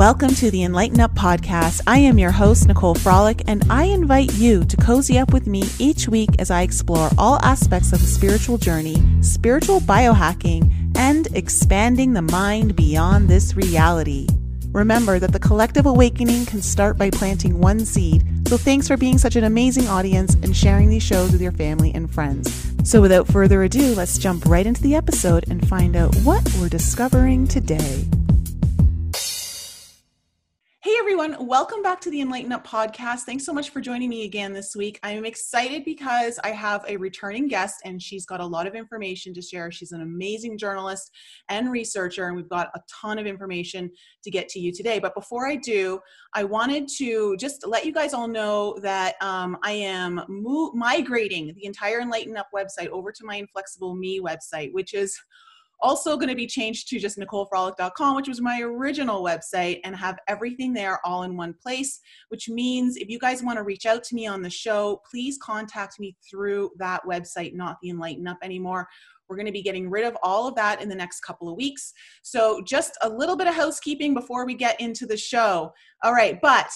Welcome to the Enlighten Up podcast. I am your host, Nicole Frolick, and I invite you to cozy up with me each week as I explore all aspects of the spiritual journey, spiritual biohacking, and expanding the mind beyond this reality. Remember that the collective awakening can start by planting one seed. So thanks for being such an amazing audience and sharing these shows with your family and friends. So without further ado, let's jump right into the episode and find out what we're discovering today. Hey everyone, welcome back to the Enlighten Up podcast. Thanks so much for joining me again this week. I am excited because I have a returning guest and she's got a lot of information to share. She's an amazing journalist and researcher, and we've got a ton of information to get to you today. But before I do, I wanted to just let you guys all know that um, I am mo- migrating the entire Enlighten Up website over to my Inflexible Me website, which is also going to be changed to just NicoleFrolic.com, which was my original website, and have everything there all in one place, which means if you guys want to reach out to me on the show, please contact me through that website, not the Enlighten Up anymore. We're going to be getting rid of all of that in the next couple of weeks. So, just a little bit of housekeeping before we get into the show. All right, but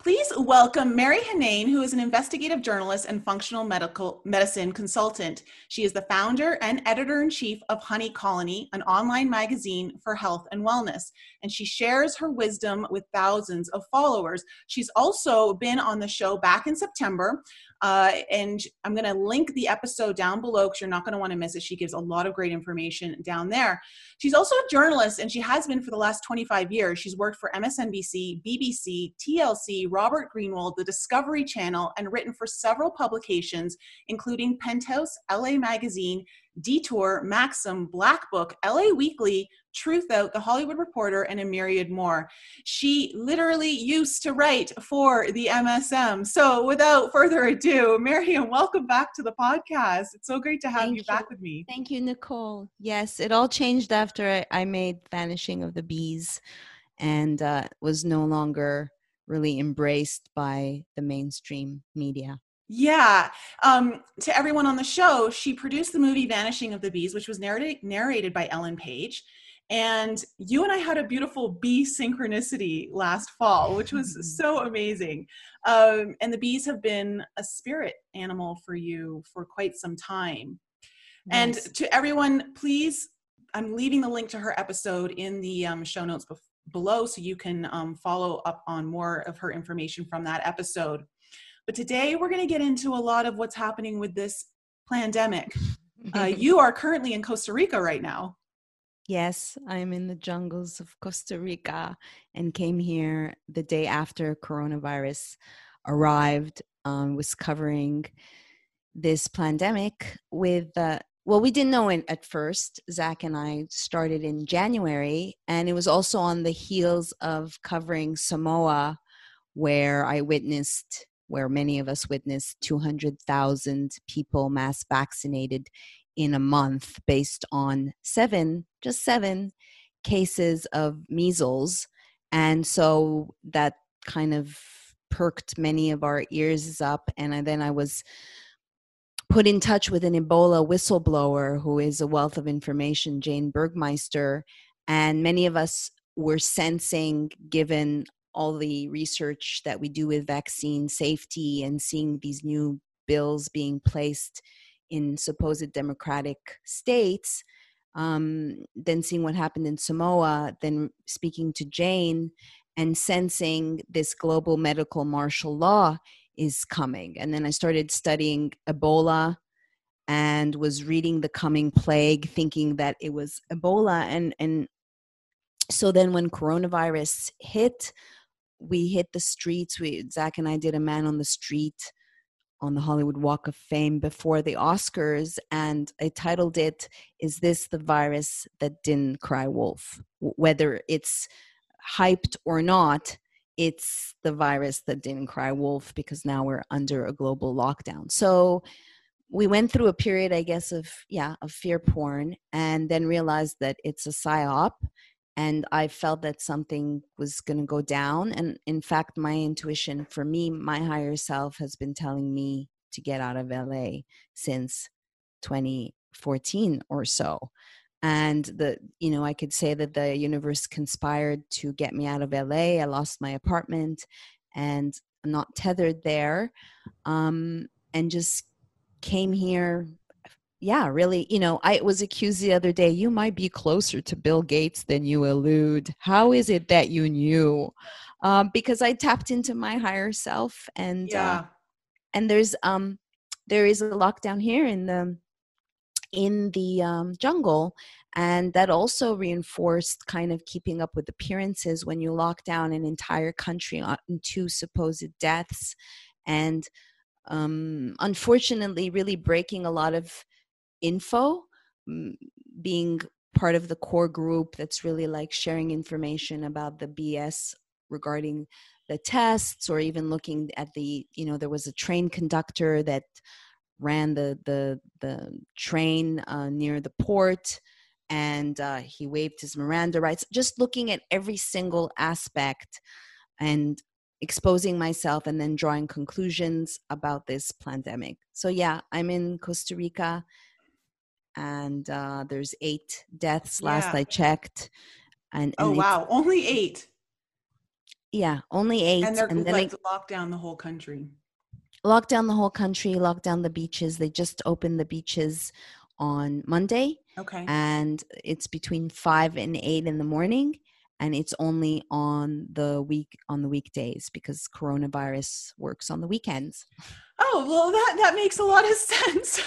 Please welcome Maryam Henein, who is an investigative journalist and functional medical medicine consultant. She is the founder and editor in chief of Honey Colony, an online magazine for health and wellness, and she shares her wisdom with thousands of followers. She's also been on the show back in September uh, and I'm going to link the episode down below because you're not going to want to miss it. She gives a lot of great information down there. She's also a journalist, and she has been for the last 25 years. She's worked for MSNBC, BBC, TLC, Robert Greenwald, the Discovery Channel, and written for several publications, including Penthouse, LA Magazine, Detour, Maxim, Black Book, LA Weekly, Truthout, The Hollywood Reporter, and a myriad more. She literally used to write for the MSM. So without further ado, Maryam, welcome back to the podcast. It's so great to have you, you, back with me. Thank you, Nicole. Yes, it all changed after I made Vanishing of the Bees and uh, was no longer really embraced by the mainstream media. Yeah. Um, to everyone on the show, she produced the movie Vanishing of the Bees, which was narrated, narrated by Ellen Page. And you and I had a beautiful bee synchronicity last fall, which was so amazing. Um, and the bees have been a spirit animal for you for quite some time. And to everyone, please, I'm leaving the link to her episode in the um, show notes bef- below so you can um, follow up on more of her information from that episode. But today we're going to get into a lot of what's happening with this pandemic. Uh, you are currently in Costa Rica right now. Yes, I'm in the jungles of Costa Rica and came here the day after coronavirus arrived. Um, was covering this pandemic with uh, well, we didn't know it at first. Zach and I started in January, and it was also on the heels of covering Samoa, where I witnessed where many of us witnessed 200,000 people mass vaccinated in a month based on seven, just seven cases of measles. And so that kind of perked many of our ears up. And then I was put in touch with an Ebola whistleblower who is a wealth of information, Jane Burgermeister. And many of us were sensing, given all the research that we do with vaccine safety and seeing these new bills being placed in supposed democratic states, um, then seeing what happened in Samoa, then speaking to Jane and sensing this global medical martial law is coming. And then I started studying Ebola and was reading The Coming Plague, thinking that it was Ebola. And, and so then when coronavirus hit, we hit the streets. We Zach and I did a man on the street on the Hollywood Walk of Fame before the Oscars, and I titled it "Is This the Virus That Didn't Cry Wolf?" Whether it's hyped or not, it's the virus that didn't cry wolf because now we're under a global lockdown. So we went through a period, I guess, of yeah, of fear porn, and then realized that it's a psyop and I felt that something was going to go down. And in fact, my intuition for me, my higher self has been telling me to get out of LA since 2014 or so. and the you know i could say that the universe conspired to get me out of la i lost my apartment and i'm not tethered there um, and just came here yeah really you know i was accused the other day you might be closer to bill gates than you allude how is it that you knew um, because i tapped into my higher self and uh, yeah. Uh, and there's um there is a lockdown here in the in the um, jungle and that also reinforced kind of keeping up with appearances when you lock down an entire country on two supposed deaths and um, unfortunately really breaking a lot of info being part of the core group that's really like sharing information about the bs regarding the tests or even looking at the you know there was a train conductor that ran the the the train uh, near the port and uh, he waived his miranda rights. Just looking at every single aspect and exposing myself and then drawing conclusions about this pandemic. So yeah i'm in costa rica and uh, there's eight deaths last yeah. i checked and, and oh wow only eight. Yeah only eight and they're and then like I, lock down the whole country. Lock down the whole country lock down the beaches. They just opened the beaches on monday okay. and it's between five and eight in the morning and it's only on the week on the weekdays because coronavirus works on the weekends. Oh well that that makes a lot of sense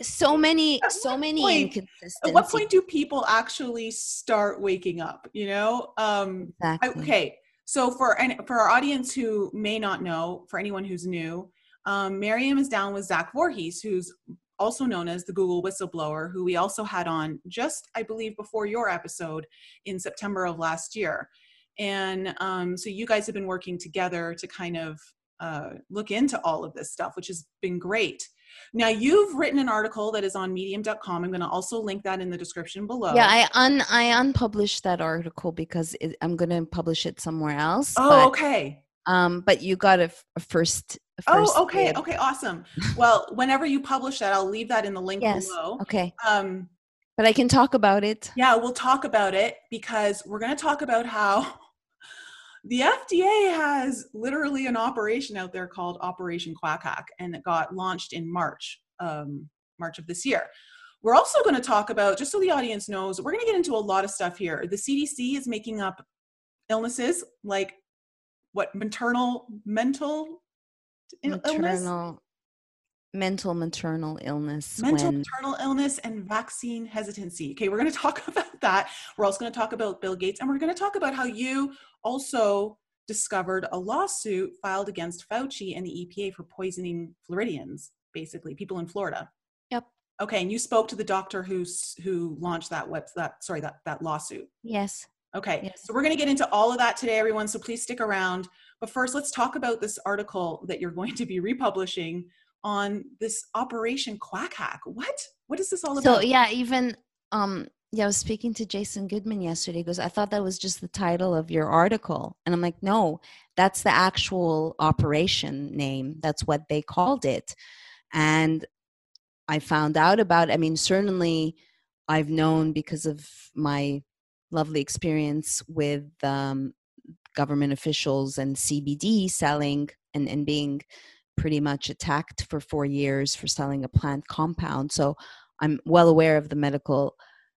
so many so many point, inconsistencies at what point do people actually start waking up you know um exactly. okay so for for our audience who may not know for anyone who's new um, Maryam is down with Zach Vorhies, who's also known as the Google whistleblower, who we also had on just, I believe, before your episode in September of last year. And um, so you guys have been working together to kind of uh, look into all of this stuff, which has been great. Now you've written an article that is on medium.com. I'm going to also link that in the description below. Yeah, I un I unpublished that article because it, I'm going to publish it somewhere else. Oh, but, okay. Um, but you got a, a first oh, okay, bid. okay, awesome. Well, whenever you publish that, I'll leave that in the link yes. below. Okay. Um, but I can talk about it. Yeah, we'll talk about it because we're going to talk about how the FDA has literally an operation out there called Operation Quack Hack, and it got launched in March, um, March of this year. We're also going to talk about, just so the audience knows, we're going to get into a lot of stuff here. The CDC is making up illnesses like what maternal mental maternal, illness mental maternal illness mental when... maternal illness and vaccine hesitancy. Okay we're going to talk about that. We're also going to talk about bill gates and we're going to talk about how you also discovered a lawsuit filed against fauci and the epa for poisoning floridians basically people in florida. Yep. Okay and you spoke to the doctor who's who launched that web that sorry that that lawsuit. Yes. Okay yes. so we're going to get into all of that today everyone so please stick around. But first, let's talk about this article that you're going to be republishing on this Operation Quack Hack. What? What is this all about? So yeah, even um yeah, I was speaking to Jason Goodman yesterday because I thought that was just the title of your article. And I'm like, no, that's the actual operation name. That's what they called it. And I found out about, I mean, certainly I've known because of my lovely experience with um, government officials and CBD selling and, and being pretty much attacked for four years for selling a plant compound. So I'm well aware of the medical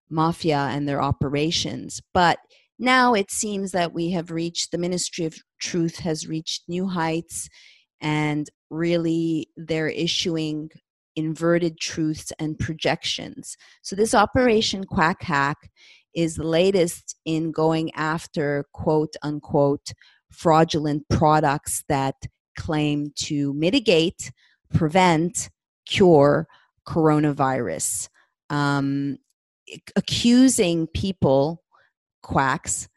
mafia and their operations. But now it seems that we have reached, the Ministry of Truth has reached new heights, and really they're issuing inverted truths and projections. So, this Operation Quack Hack is the latest in going after quote unquote fraudulent products that claim to mitigate, prevent, cure coronavirus. Um, accusing people, quacks,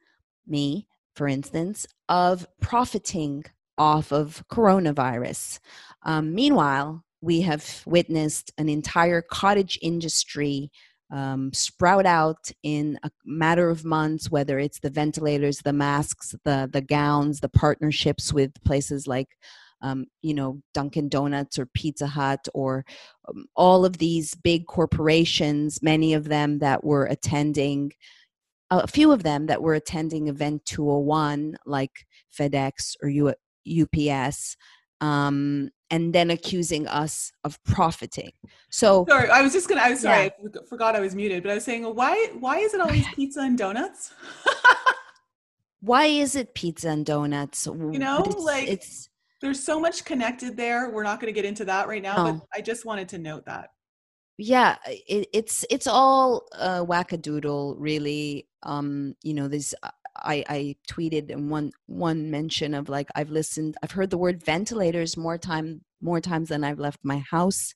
me, for instance, of profiting off of coronavirus. Um, meanwhile, we have witnessed an entire cottage industry um, sprout out in a matter of months, whether it's the ventilators, the masks, the, the gowns, the partnerships with places like um, you know, Dunkin' Donuts or Pizza Hut or um, all of these big corporations, many of them that were attending, a few of them that were attending Event 201, like FedEx or U- UPS, um, and then accusing us of profiting. So sorry, I was just gonna. I was sorry, yeah. I forgot I was muted, but I was saying, why why is it always pizza and donuts? why is it pizza and donuts? You know, it's, like it's there's so much connected there. We're not going to get into that right now, no. but I just wanted to note that. Yeah, it, it's it's all uh, wackadoodle, really. Um, you know, there's I, I tweeted in one one mention of like I've listened, I've heard the word ventilators more time more times than I've left my house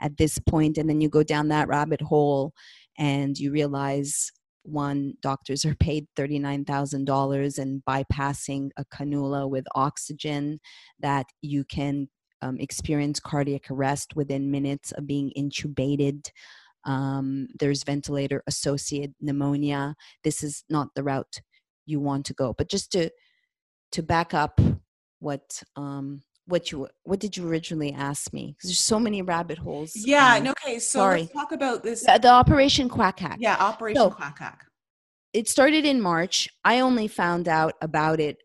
at this point, and then you go down that rabbit hole, and you realize one doctors are paid $39,000 and bypassing a cannula with oxygen that you can um, experience cardiac arrest within minutes of being intubated. Um, there's ventilator associated pneumonia. This is not the route you want to go. But just to to back up what um, what you what did you originally ask me because there's so many rabbit holes yeah um, okay so sorry. let's talk about this the, the operation quack hack yeah operation so, quack hack it started in march i only found out about it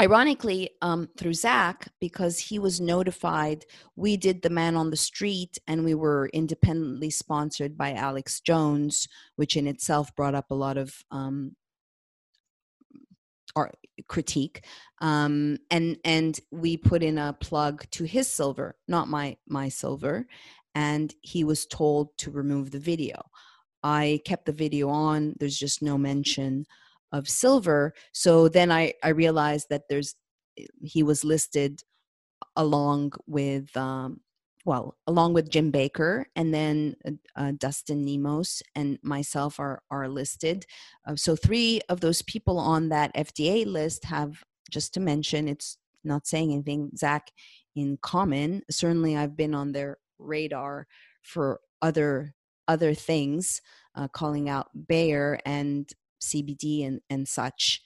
ironically um, through zach because he was notified we did the man on the street and we were independently sponsored by alex jones which in itself brought up a lot of um, critique um, and and we put in a plug to his silver not my my silver and he was told to remove the video. I kept the video on there's just no mention of silver so then i i realized that there's he was listed along with um, well, along with Jim Bakker, and then uh, uh, Dustin Nemos and myself are are listed. Uh, so three of those people on that FDA list have, just to mention, it's not saying anything, Zach, in common. Certainly, I've been on their radar for other other things, uh, calling out Bayer and CBD and and such.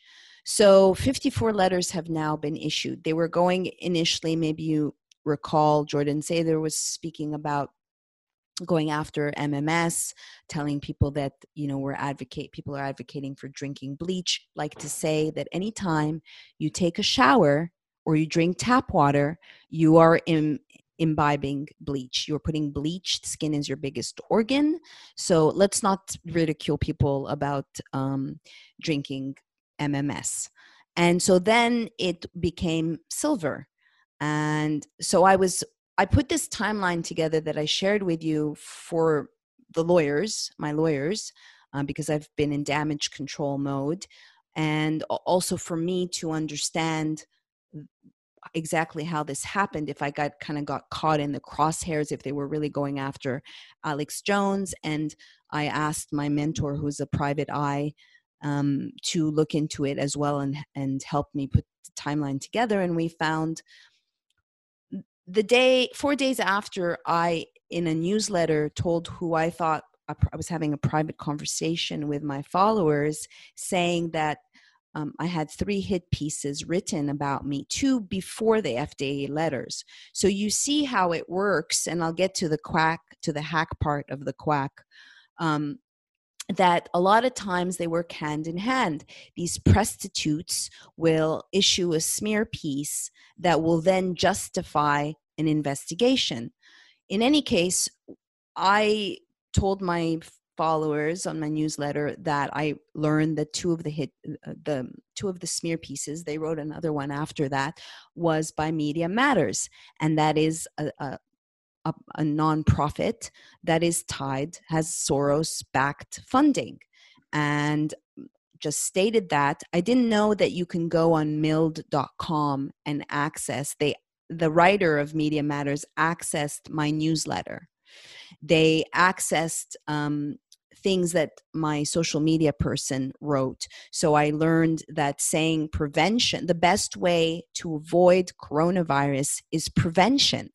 So 54 letters have now been issued. They were going initially, maybe you recall Jordan Sather was speaking about going after MMS, telling people that you know we're advocate people are advocating for drinking bleach. Like to say that anytime you take a shower or you drink tap water, you are in, imbibing bleach. You're putting bleach. Skin is your biggest organ, so let's not ridicule people about um, drinking MMS. And so then it became silver and so I was, I put this timeline together that I shared with you for the lawyers, my lawyers, um, because I've been in damage control mode. And also for me to understand exactly how this happened if i got kind of got caught in the crosshairs if they were really going after alex jones and i asked my mentor who's a private eye um, to look into it as well and and help me put the timeline together and we found the day four days after i in a newsletter told who i thought i was having a private conversation with my followers saying that um, i had three hit pieces written about me two before the fda letters. So you see how it works and i'll get to the quack to the hack part of the quack. Um, that a lot of times they work hand in hand. These prostitutes will issue a smear piece that will then justify an investigation. In any case, I told my followers on my newsletter that I learned that two of the hit uh, the two of the smear pieces they wrote another one after that was by Media Matters and that is a, a, a, a nonprofit that is tied, has Soros backed funding. And just stated that I didn't know that you can go on mild.com and access they the writer of Media Matters accessed my newsletter. They accessed um, things that my social media person wrote. So I learned that saying prevention, the best way to avoid coronavirus is prevention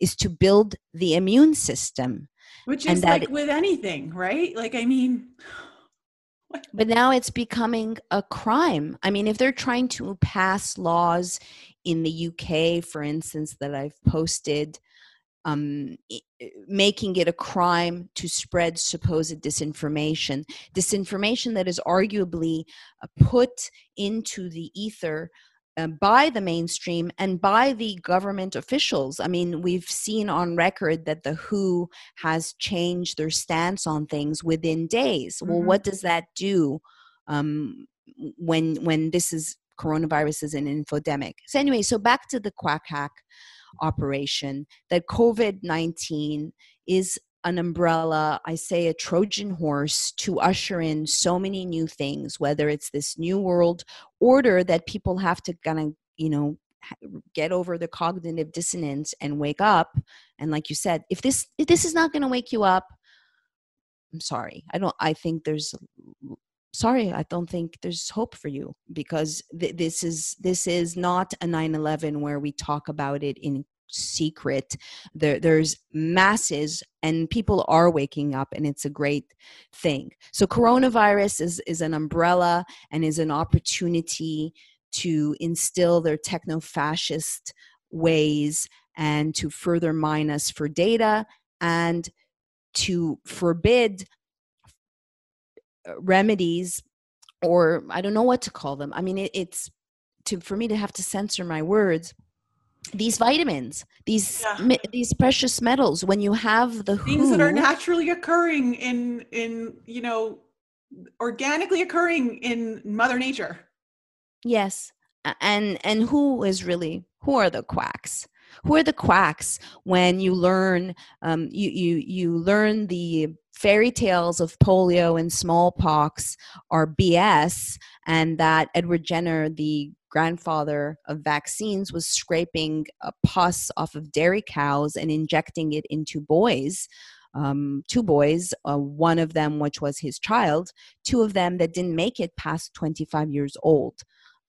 is to build the immune system. Which is like with anything, right? Like, I mean, but now it's becoming a crime. I mean, if they're trying to pass laws in the UK, for instance, that I've posted, um, making it a crime to spread supposed disinformation, disinformation that is arguably uh, put into the ether by the mainstream and by the government officials. I mean, we've seen on record that the WHO has changed their stance on things within days. Mm-hmm. Well, what does that do um, when when this is coronavirus is an infodemic? So anyway, so back to the quack hack operation. That COVID nineteen is an umbrella, I say a Trojan horse to usher in so many new things, whether it's this new world order that people have to kind of, you know, get over the cognitive dissonance and wake up. And like you said, if this if this is not going to wake you up, I'm sorry. I don't. I think there's sorry i don't think there's hope for you because th- this is this is not a 9-11 where we talk about it in secret. There there's masses and people are waking up and it's a great thing. So coronavirus is is an umbrella and is an opportunity to instill their techno-fascist ways and to further mine us for data and to forbid remedies or i don't know what to call them. I mean it, it's to for me to have to censor my words these vitamins these yeah. these precious metals when you have the things WHO, that are naturally occurring in in you know organically occurring in mother nature yes and and who is really who are the quacks who are the quacks when you learn um, you you you learn the fairy tales of polio and smallpox are bs and that edward jenner the grandfather of vaccines was scraping a pus off of dairy cows and injecting it into boys um, two boys, uh, one of them, which was his child, two of them that didn't make it past 25 years old.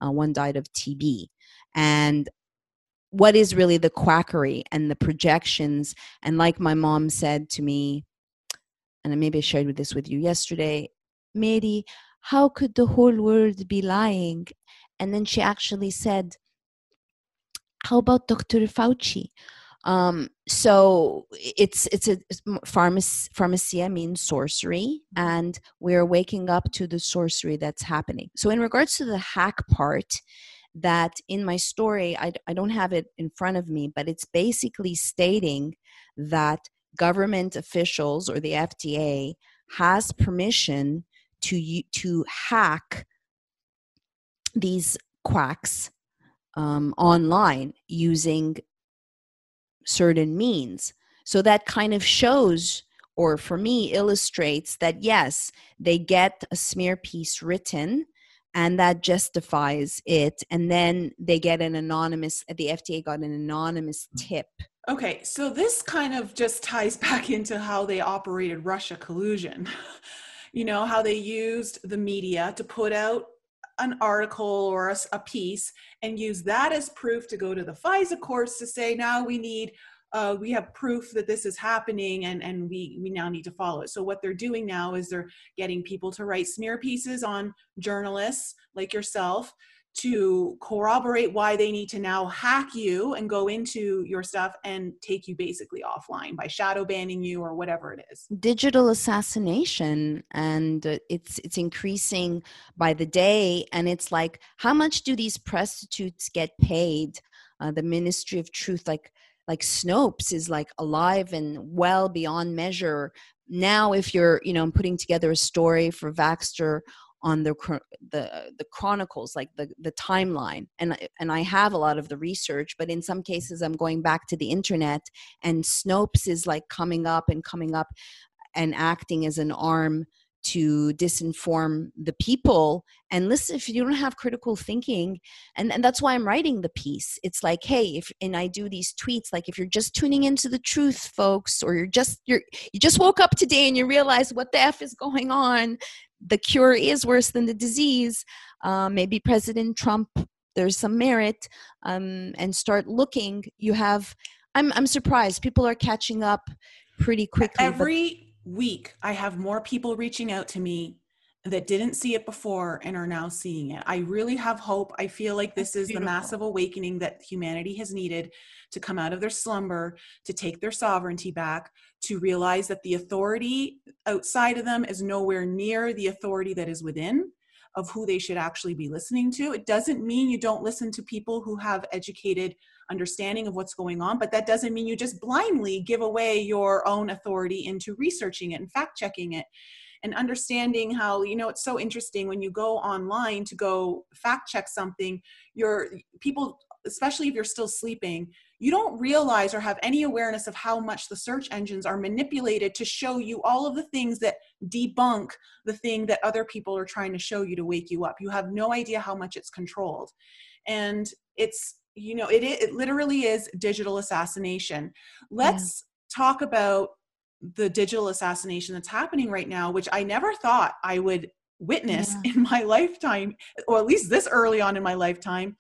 Uh, one died of TB. And what is really the quackery and the projections? And like my mom said to me, and I maybe I shared this with you yesterday, Mary, how could the whole world be lying and then she actually said, How about Dr. Fauci? Um, so it's it's a pharmacy, pharmacia means sorcery, and we're waking up to the sorcery that's happening. So in regards to the hack part, that in my story, I, I don't have it in front of me, but it's basically stating that government officials or the FDA has permission to to hack these quacks um, online using certain means. So that kind of shows, or for me, illustrates that yes, they get a smear piece written and that justifies it. And then they get an anonymous, the FDA got an anonymous tip. Okay, so this kind of just ties back into how they operated Russia collusion. you know, how they used the media to put out an article or a, a, piece and use that as proof to go to the FISA courts to say now we need uh, we have proof that this is happening and, and we, we now need to follow it. So what they're doing now is they're getting people to write smear pieces on journalists like yourself to corroborate why they need to now hack you and go into your stuff and take you basically offline by shadow banning you or whatever it is. Digital assassination and uh, it's it's increasing by the day and it's like how much do these prostitutes get paid? Uh, the ministry of truth like like snopes is like alive and well beyond measure. Now if you're you know putting together a story for Vaxxter on the the the chronicles like the the timeline and and I have a lot of the research but in some cases I'm going back to the internet and Snopes is like coming up and coming up and acting as an arm to disinform the people and listen if you don't have critical thinking and, and that's why i'm writing the piece. It's like hey if and i do these tweets like if you're just tuning into the truth folks or you're just you're you just woke up today and you realize what the f is going on the cure is worse than the disease, uh, maybe President Trump, there's some merit, um, and start looking. You have, I'm, I'm surprised people are catching up pretty quickly. Every but- week, I have more people reaching out to me that didn't see it before and are now seeing it. I really have hope. I feel like this That's is beautiful. the massive awakening that humanity has needed to come out of their slumber, to take their sovereignty back, to realize that the authority outside of them is nowhere near the authority that is within of who they should actually be listening to. It doesn't mean you don't listen to people who have educated understanding of what's going on, but that doesn't mean you just blindly give away your own authority into researching it and fact checking it and understanding how you know it's so interesting when you go online to go fact check something your people especially if you're still sleeping you don't realize or have any awareness of how much the search engines are manipulated to show you all of the things that debunk the thing that other people are trying to show you to wake you up. You have no idea how much it's controlled. And it's you know it, it literally is digital assassination. Let's yeah. talk about the digital assassination that's happening right now, which I never thought I would witness yeah. in my lifetime, or at least this early on in my lifetime,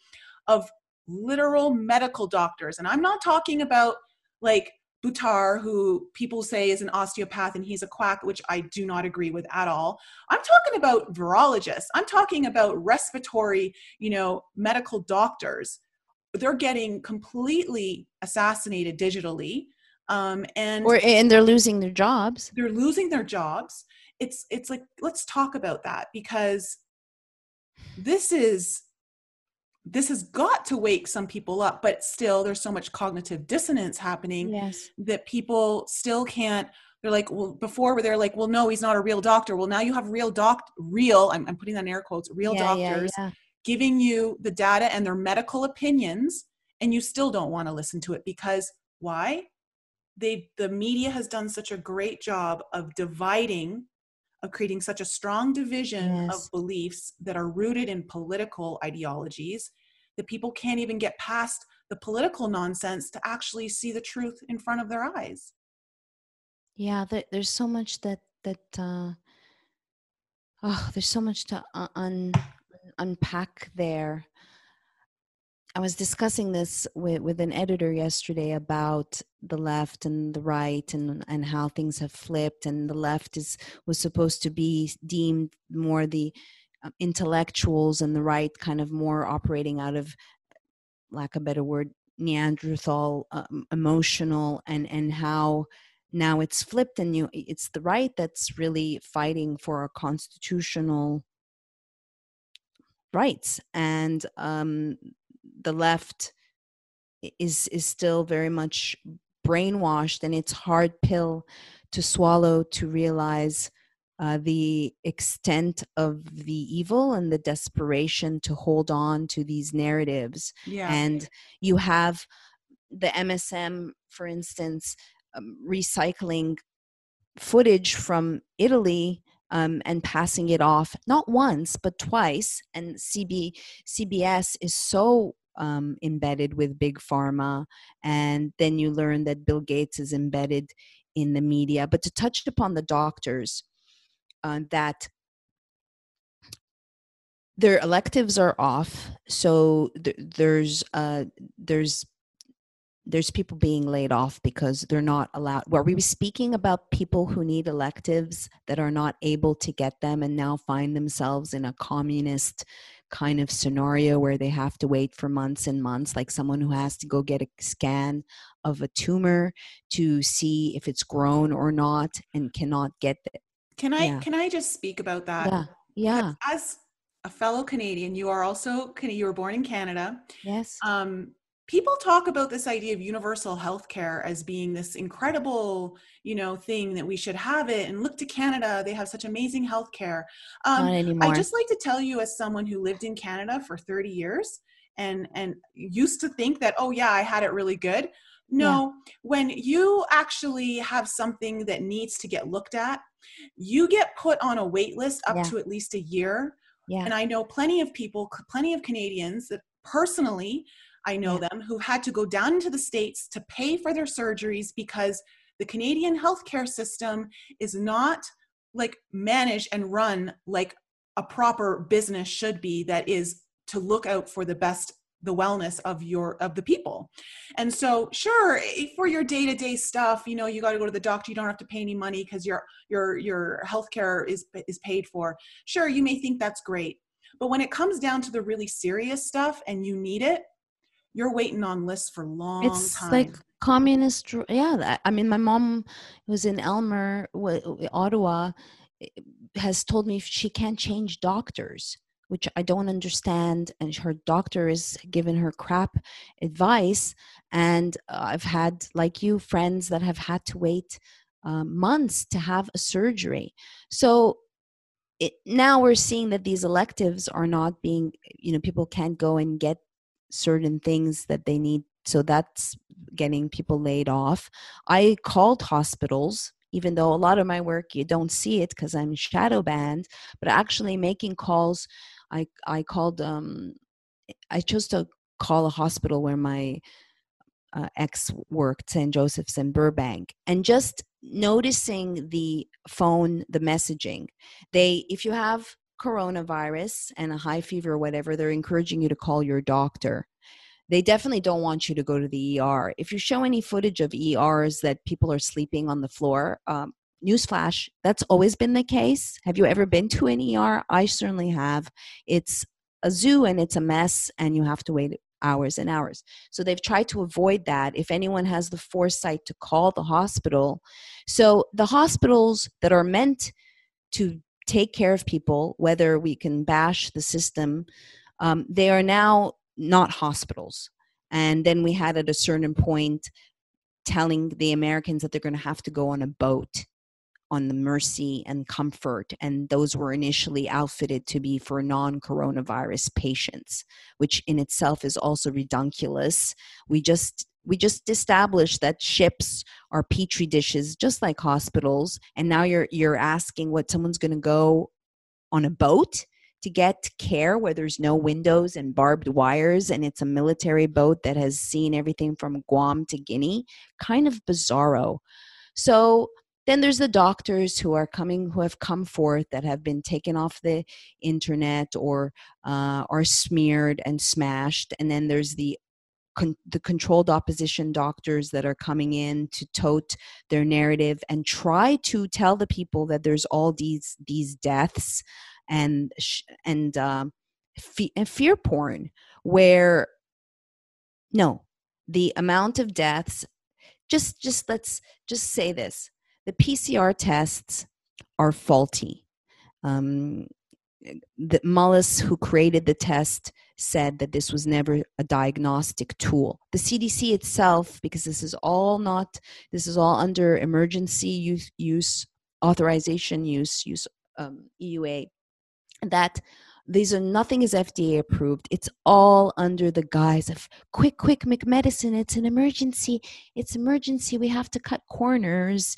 of literal medical doctors. And I'm not talking about like Buttar, who people say is an osteopath and he's a quack, which I do not agree with at all. I'm talking about virologists. I'm talking about respiratory, you know, medical doctors. They're getting completely assassinated digitally um, and or and they're losing their jobs they're losing their jobs it's it's like let's talk about that because this is this has got to wake some people up but still there's so much cognitive dissonance happening yes. that people still can't they're like well before they're like well no he's not a real doctor well now you have real doc real i'm, I'm putting that in air quotes real yeah, doctors yeah, yeah. giving you the data and their medical opinions and you still don't want to listen to it because why they the media has done such a great job of dividing of creating such a strong division yes. of beliefs that are rooted in political ideologies that people can't even get past the political nonsense to actually see the truth in front of their eyes yeah there's so much that that uh oh there's so much to un- unpack there I was discussing this with, with an editor yesterday about the left and the right and, and how things have flipped and the left is was supposed to be deemed more the uh, intellectuals and the right kind of more operating out of lack of a better word Neanderthal uh, emotional and and how now it's flipped and you it's the right that's really fighting for our constitutional rights. And um, the left is is still very much brainwashed and it's hard pill to swallow to realize uh, the extent of the evil and the desperation to hold on to these narratives yeah. and you have the msm for instance um, recycling footage from italy um, and passing it off not once but twice and cb cbs is so um, embedded with big pharma, and then you learn that Bill Gates is embedded in the media. But to touch upon the doctors, uh, that their electives are off, so th- there's uh, there's there's people being laid off because they're not allowed. Were we were speaking about people who need electives that are not able to get them and now find themselves in a communist kind of scenario where they have to wait for months and months, like someone who has to go get a scan of a tumor to see if it's grown or not and cannot get it. Can I yeah. can I just speak about that? Yeah. Yeah. As a fellow Canadian, you are also you were born in Canada. Yes. Um, people talk about this idea of universal health care as being this incredible you know thing that we should have it and look to canada they have such amazing health care um, i just like to tell you as someone who lived in canada for 30 years and and used to think that oh yeah i had it really good no yeah. when you actually have something that needs to get looked at you get put on a wait list up yeah. to at least a year yeah. and i know plenty of people plenty of canadians that personally I know yeah. them who had to go down into the States to pay for their surgeries because the Canadian healthcare system is not like managed and run like a proper business should be that is to look out for the best the wellness of your of the people and so sure for your day-to-day stuff you know you got to go to the doctor you don't have to pay any money because your your your healthcare is is paid for sure you may think that's great but when it comes down to the really serious stuff and you need it you're waiting on lists for long it's time. like communist yeah i mean my mom was in elmer ottawa has told me she can't change doctors which I don't understand. And her doctor is giving her crap advice. And uh, I've had, like you, friends that have had to wait uh, months to have a surgery. So it, now we're seeing that these electives are not being, you know, people can't go and get certain things that they need. So that's getting people laid off. I called hospitals even though a lot of my work you don't see it because I'm shadow banned, but actually making calls I I called um I chose to call a hospital where my uh, ex worked, St. Joseph's in Burbank, and just noticing the phone, the messaging. They, if you have coronavirus and a high fever or whatever, they're encouraging you to call your doctor. They definitely don't want you to go to the ER. If you show any footage of ERs that people are sleeping on the floor, um, newsflash, that's always been the case. Have you ever been to an ER? I certainly have. It's a zoo and it's a mess, and you have to wait hours and hours. So they've tried to avoid that if anyone has the foresight to call the hospital. So the hospitals that are meant to take care of people, whether we can bash the system, um, they are now not hospitals. And then we had at a certain point telling the Americans that they're going to have to go on a boat on the Mercy and Comfort, and those were initially outfitted to be for non coronavirus patients, which in itself is also redunculous. We just we just established that ships are petri dishes just like hospitals and now you're you're asking what someone's going to go on a boat to get care where there's no windows and barbed wires and it's a military boat that has seen everything from Guam to Guinea kind of bizarro so then there's the doctors who are coming, who have come forth that have been taken off the internet or uh, are smeared and smashed. And then there's the Con- the controlled opposition doctors that are coming in to tote their narrative and try to tell the people that there's all these these deaths and sh- and um, and fear porn where no the amount of deaths just just let's just say this the PCR tests are faulty. Um, the Mullis, who created the test, said that this was never a diagnostic tool. The CDC itself, because this is all not, this is all under emergency use, use authorization use, use um, EUA, that these are nothing is FDA approved. It's all under the guise of quick, quick medicine. It's an emergency. It's emergency. We have to cut corners.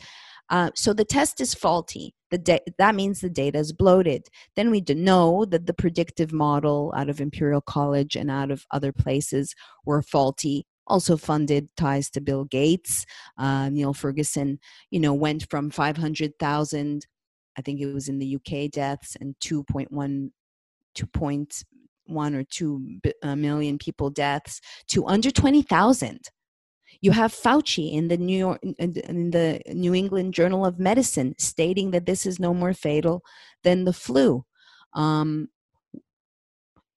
Uh, so the test is faulty. The da- that means the data is bloated. Then we know that the predictive model out of Imperial College and out of other places were faulty. Also funded ties to Bill Gates. Uh, Neil Ferguson, you know, went from 500,000, I think it was in the UK deaths, and 2.1, 2.1 or 2 uh, people deaths to under 20,000 you have Fauci in the New York, in the New England Journal of Medicine stating that this is no more fatal than the flu. Um,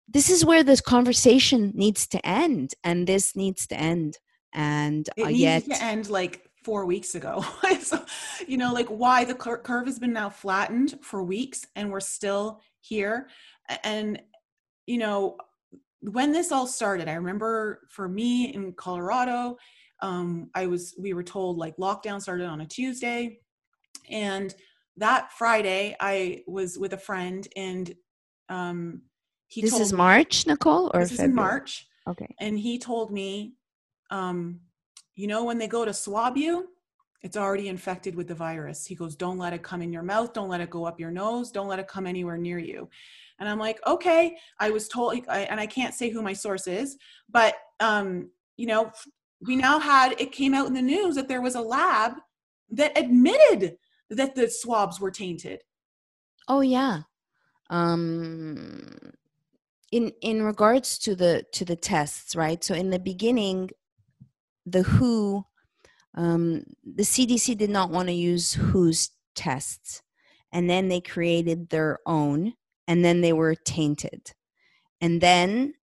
this is where this conversation needs to end, and this needs to end. And it uh, needs yet, to end like four weeks ago. so, you know, like why the curve has been now flattened for weeks, and we're still here. And you know, when this all started, I remember for me in Colorado, um, I was we were told like lockdown started on a Tuesday, and that Friday I was with a friend and um, he this is me, March, Nicole, or this February? is in March. Okay, and he told me, um, you know, when they go to swab you, it's already infected with the virus. He goes, don't let it come in your mouth, don't let it go up your nose, don't let it come anywhere near you. And I'm like, okay. I was told, and I can't say who my source is, but um, you know, we now had it came out in the news that there was a lab that admitted that the swabs were tainted. Oh yeah. Um in in regards to the to the tests right so in the beginning the who um, the cdc did not want to use who's tests and then they created their own and then they were tainted and then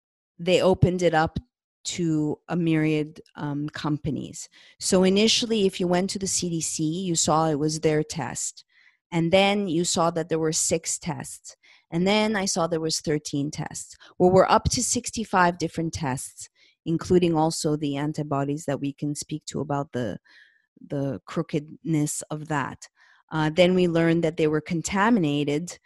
they opened it up to a myriad um, companies. So initially if you went to the cdc you saw it was their test and then you saw that there were six tests and then i saw there was 13 tests. Well we're up to 65 different tests including also the antibodies that we can speak to about the the crookedness of that. Uh, then we learned that they were contaminated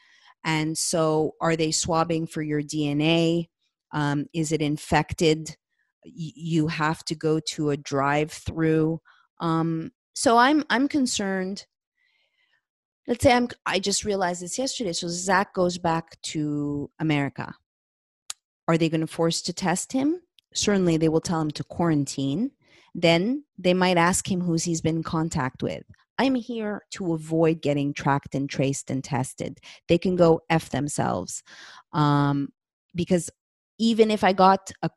and so are they swabbing for your dna um, is it infected you have to go to a drive through um, so i'm i'm concerned let's say I'm I just realized this yesterday. So Zach goes back to America. Are they going to force to test him? Certainly they will tell him to quarantine. Then they might ask him who's he's been in contact with. I'm here to avoid getting tracked and traced and tested. They can go F themselves. Um, because even if I got a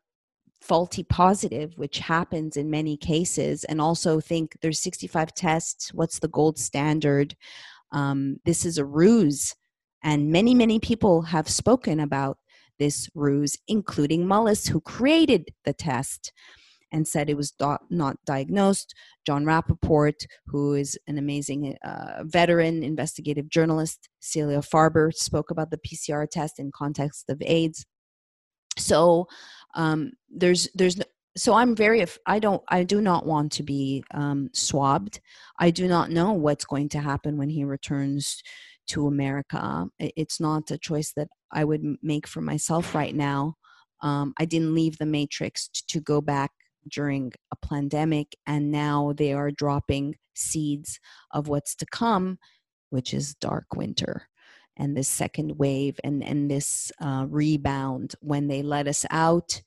faulty positive, which happens in many cases, and also think there's 65 tests, what's the gold standard? um, this is a ruse. And many, many people have spoken about this ruse, including Mullis, who created the test and said it was not diagnosed. Jon Rappoport, who is an amazing uh, veteran investigative journalist, Celia Farber spoke about the PCR test in context of AIDS. So um, there's there's so i'm very i don't i do not want to be um, swabbed. I do not know what's going to happen when he returns to america. It's not a choice that i would make for myself right now. Um, i didn't leave the matrix to go back during a pandemic and now they are dropping seeds of what's to come which is dark winter and this second wave and and this uh, rebound when they let us out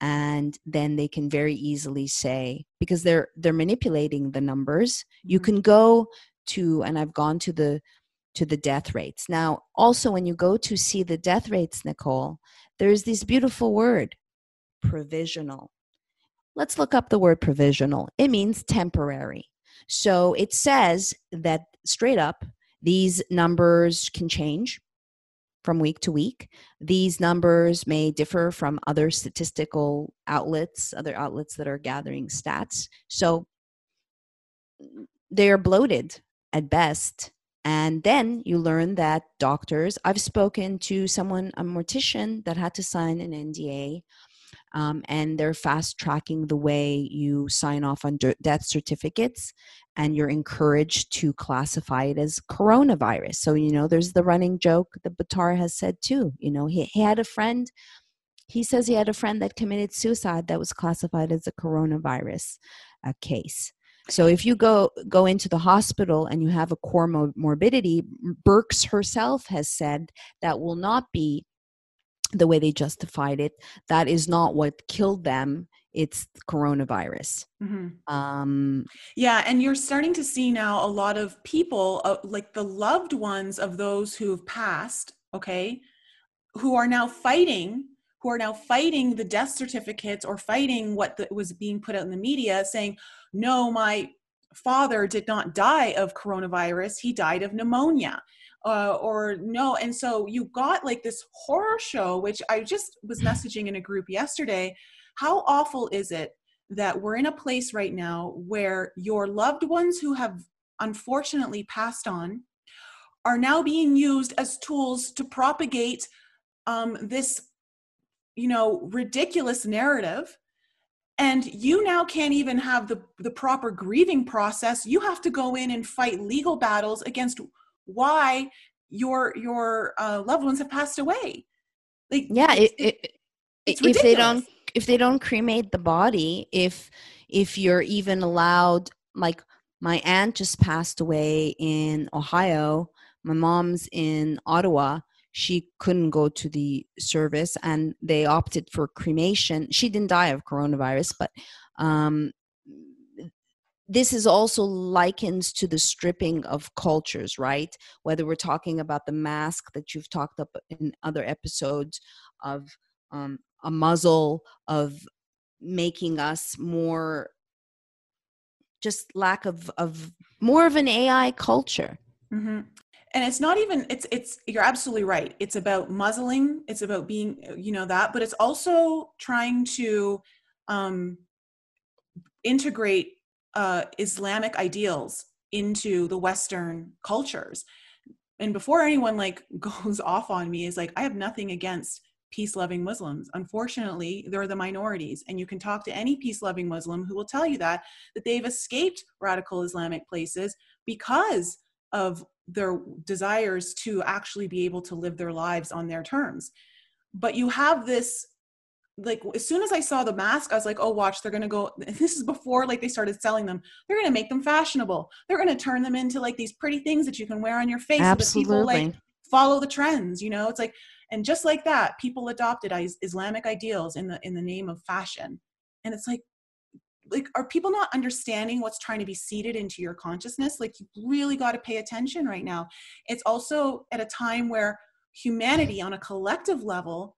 and then they can very easily say because they're they're manipulating the numbers you mm-hmm. can go to and i've gone to the to the death rates. Now also when you go to see the death rates nicole there's this beautiful word provisional. Let's look up the word provisional. It means temporary. So it says that straight up these numbers can change from week to week. These numbers may differ from other statistical outlets, other outlets that are gathering stats. So they are bloated at best. And then you learn that doctors, I've spoken to someone, a mortician, that had to sign an NDA um, and they're fast tracking the way you sign off on death certificates and you're encouraged to classify it as coronavirus. So you know there's the running joke that Buttar has said too you know he, he had a friend he says he had a friend that committed suicide that was classified as a coronavirus uh, case. So if you go go into the hospital and you have a core comorbidity, Birx herself has said that will not be the way they justified it that is not what killed them it's coronavirus mm-hmm. um yeah and you're starting to see now a lot of people uh, like the loved ones of those who've passed okay who are now fighting who are now fighting the death certificates or fighting what the, was being put out in the media saying no my father did not die of coronavirus he died of pneumonia uh, or no and so you got like this horror show which i just was messaging in a group yesterday. How awful is it that we're in a place right now where your loved ones who have unfortunately passed on are now being used as tools to propagate um, this you know ridiculous narrative and you now can't even have the the proper grieving process. You have to go in and fight legal battles against why your your uh, loved ones have passed away like yeah it, it, if ridiculous. they don't if they don't cremate the body if if you're even allowed like my aunt just passed away in ohio my mom's in ottawa she couldn't go to the service and they opted for cremation she didn't die of coronavirus but um, this is also likens to the stripping of cultures, right? Whether we're talking about the mask that you've talked up in other episodes of um, a muzzle of making us more just lack of of more of an AI culture. Mm-hmm. And it's not even it's it's you're absolutely right. It's about muzzling. It's about being you know that, but it's also trying to um, integrate uh, Islamic ideals into the Western cultures. And before anyone like goes off on me, is like I have nothing against peace loving Muslims. Unfortunately, they're the minorities. And you can talk to any peace loving Muslim who will tell you that, that they've escaped radical Islamic places because of their desires to actually be able to live their lives on their terms. But you have this like as soon as I saw the mask, I was like, oh, watch, they're gonna go. This is before like they started selling them. They're gonna make them fashionable. They're gonna turn them into like these pretty things that you can wear on your face. Absolutely. So that people like follow the trends. You know, it's like and just like that people adopted islamic ideals in the in the name of fashion and it's like like are people not understanding what's trying to be seeded into your consciousness like you really got to pay attention right now it's also at a time where humanity on a collective level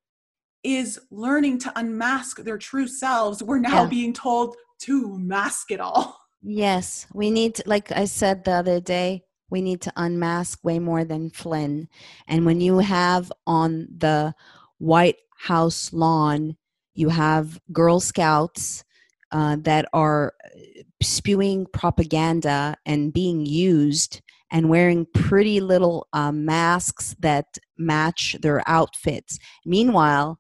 is learning to unmask their true selves we're now yeah. being told to mask it all yes we need to, like i said the other day we need to unmask way more than Flynn. And when you have on the White House lawn, you have Girl Scouts uh, that are uh, spewing propaganda and being used and wearing pretty little uh, masks that match their outfits. Meanwhile,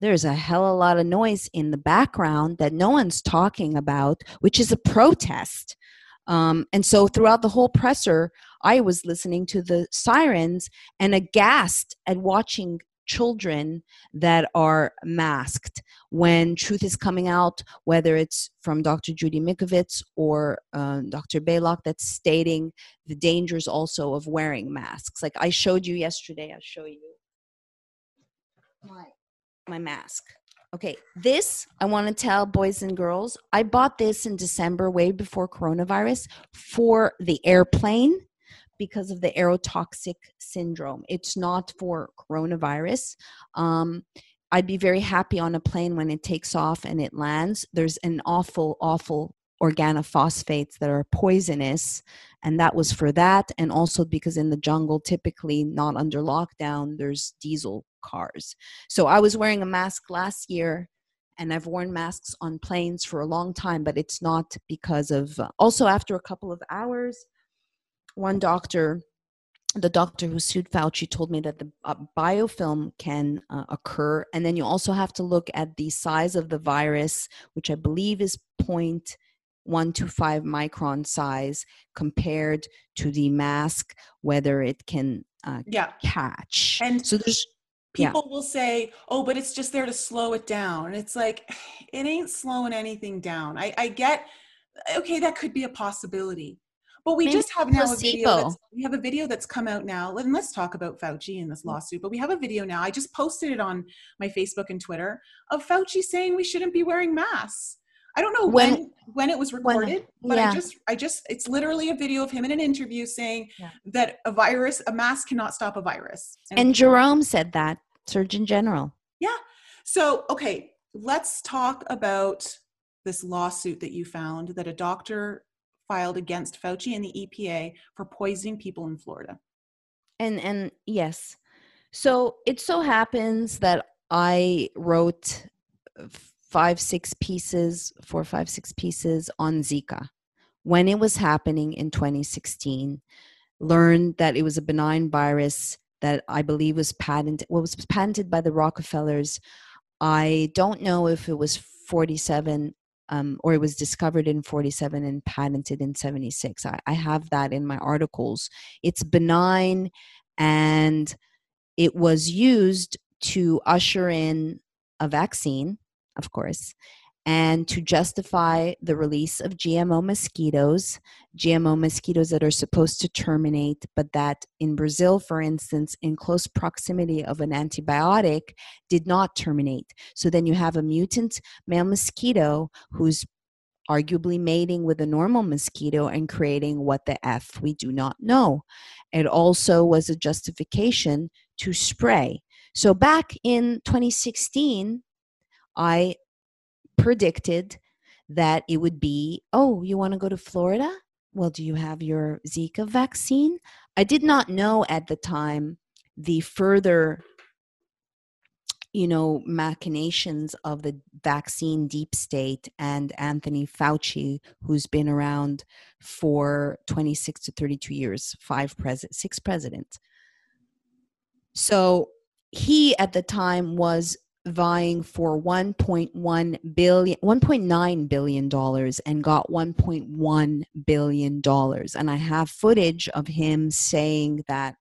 there's a hell of a lot of noise in the background that no one's talking about, which is a protest. Um, and so throughout the whole presser, I was listening to the sirens and aghast at watching children that are masked when truth is coming out, whether it's from Dr. Judy Mikovits or uh, Dr. Blaylock, that's stating the dangers also of wearing masks. Like I showed you yesterday, I'll show you my, my mask. Okay, this I want to tell boys and girls. I bought this in December, way before coronavirus, for the airplane because of the aerotoxic syndrome. It's not for coronavirus. Um, I'd be very happy on a plane when it takes off and it lands. There's an awful, awful organophosphates that are poisonous and that was for that and also because in the jungle typically not under lockdown there's diesel cars. So i was wearing a mask last year and i've worn masks on planes for a long time but it's not because of uh, also after a couple of hours one doctor the doctor who sued Fauci told me that the uh, biofilm can uh, occur, and then you also have to look at the size of the virus, which I believe is point one to five micron size compared to the mask, whether it can uh, yeah. catch. And so there's people yeah. will say, "Oh, but it's just there to slow it down," and it's like it ain't slowing anything down. I, I get, okay, that could be a possibility. But we Maybe just have now placebo. a video. That's, we have a video that's come out now, and let's talk about Fauci in this mm. lawsuit. But we have a video now. I just posted it on my Facebook and Twitter of Fauci saying we shouldn't be wearing masks. I don't know when when, when it was recorded, when, but yeah. I just I just it's literally a video of him in an interview saying yeah. that a virus, a mask cannot stop a virus. And, and Jerome said that, Surgeon General. Yeah. So, okay, let's talk about this lawsuit that you found that a doctor filed against Fauci and the EPA for poisoning people in Florida. And and yes. So, it so happens that I wrote uh, five, six pieces, four, five, six pieces on Zika when it was happening in 2016. Learned that it was a benign virus that I believe was patented. Well, was patented by the Rockefellers. I don't know if it was 47 um, or it was discovered in 47 and patented in 76. I, I have that in my articles. It's benign and it was used to usher in a vaccine of course, and to justify the release of GMO mosquitoes, GMO mosquitoes that are supposed to terminate, but that in Brazil, for instance, in close proximity of an antibiotic, did not terminate. So then you have a mutant male mosquito who's arguably mating with a normal mosquito and creating what the F we do not know. It also was a justification to spray So back in 2016, I predicted that it would be, oh, you want to go to Florida? Well, do you have your Zika vaccine? I did not know at the time the further you know machinations of the vaccine deep state and Anthony Fauci who's been around for 26 to 32 years five president six presidents so he at the time was vying for 1.1 billion 1.9 billion dollars and got 1.1 billion dollars. And i have footage of him saying that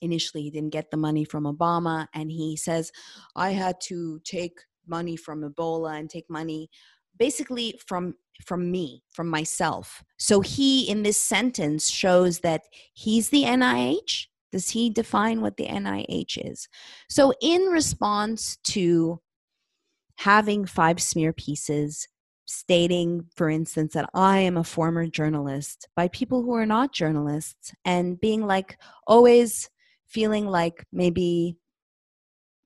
initially he didn't get the money from obama and he says i had to take money from ebola and take money basically from from me from myself. So he in this sentence shows that he's the nih does he define what the NIH is? So, in response to having five smear pieces stating, for instance, that I am a former journalist by people who are not journalists and being like always feeling like maybe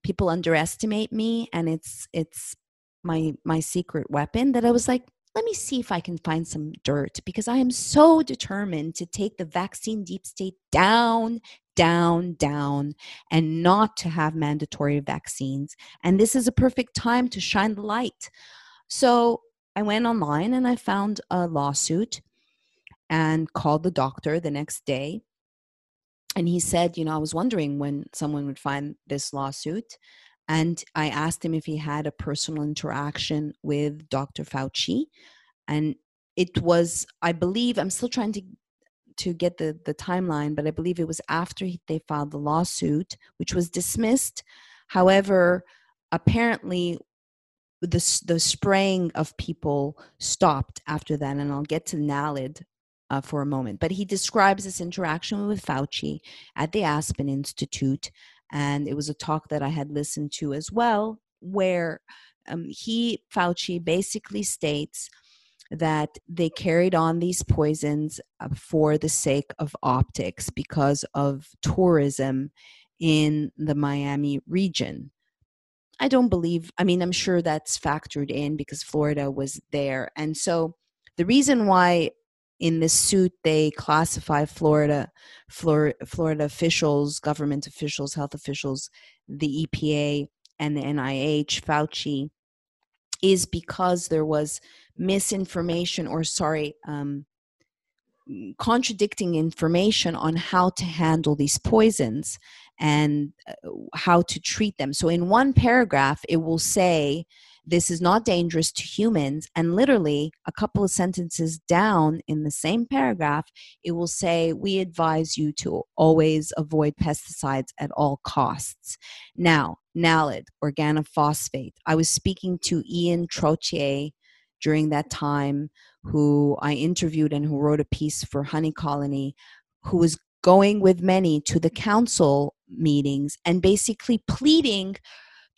people underestimate me and it's it's my my secret weapon that I was like let me see if I can find some dirt because I am so determined to take the vaccine deep state down, down, down, and not to have mandatory vaccines. And this is a perfect time to shine the light. So I went online and I found a lawsuit and called the doctor the next day. And he said, You know, I was wondering when someone would find this lawsuit. And I asked him if he had a personal interaction with Dr. Fauci. And it was, I believe, I'm still trying to to get the, the timeline, but I believe it was after they filed the lawsuit, which was dismissed. However, apparently the, the spraying of people stopped after that, and I'll get to NALED uh, for a moment. But he describes this interaction with Fauci at the Aspen Institute, and it was a talk that I had listened to as well, where um, he, Fauci, basically states that they carried on these poisons uh, for the sake of optics because of tourism in the Miami region. I don't believe, I mean, I'm sure that's factored in because Florida was there. And so the reason why in this suit they classify Florida, Florida, Florida officials, government officials, health officials, the EPA, and the NIH, Fauci, is because there was misinformation or sorry um, contradicting information on how to handle these poisons and uh, how to treat them. So in one paragraph it will say this is not dangerous to humans. And literally, a couple of sentences down in the same paragraph, it will say, We advise you to always avoid pesticides at all costs. Now, NALED, organophosphate. I was speaking to Ian Trottier during that time, who I interviewed and who wrote a piece for Honey Colony, who was going with many to the council meetings and basically pleading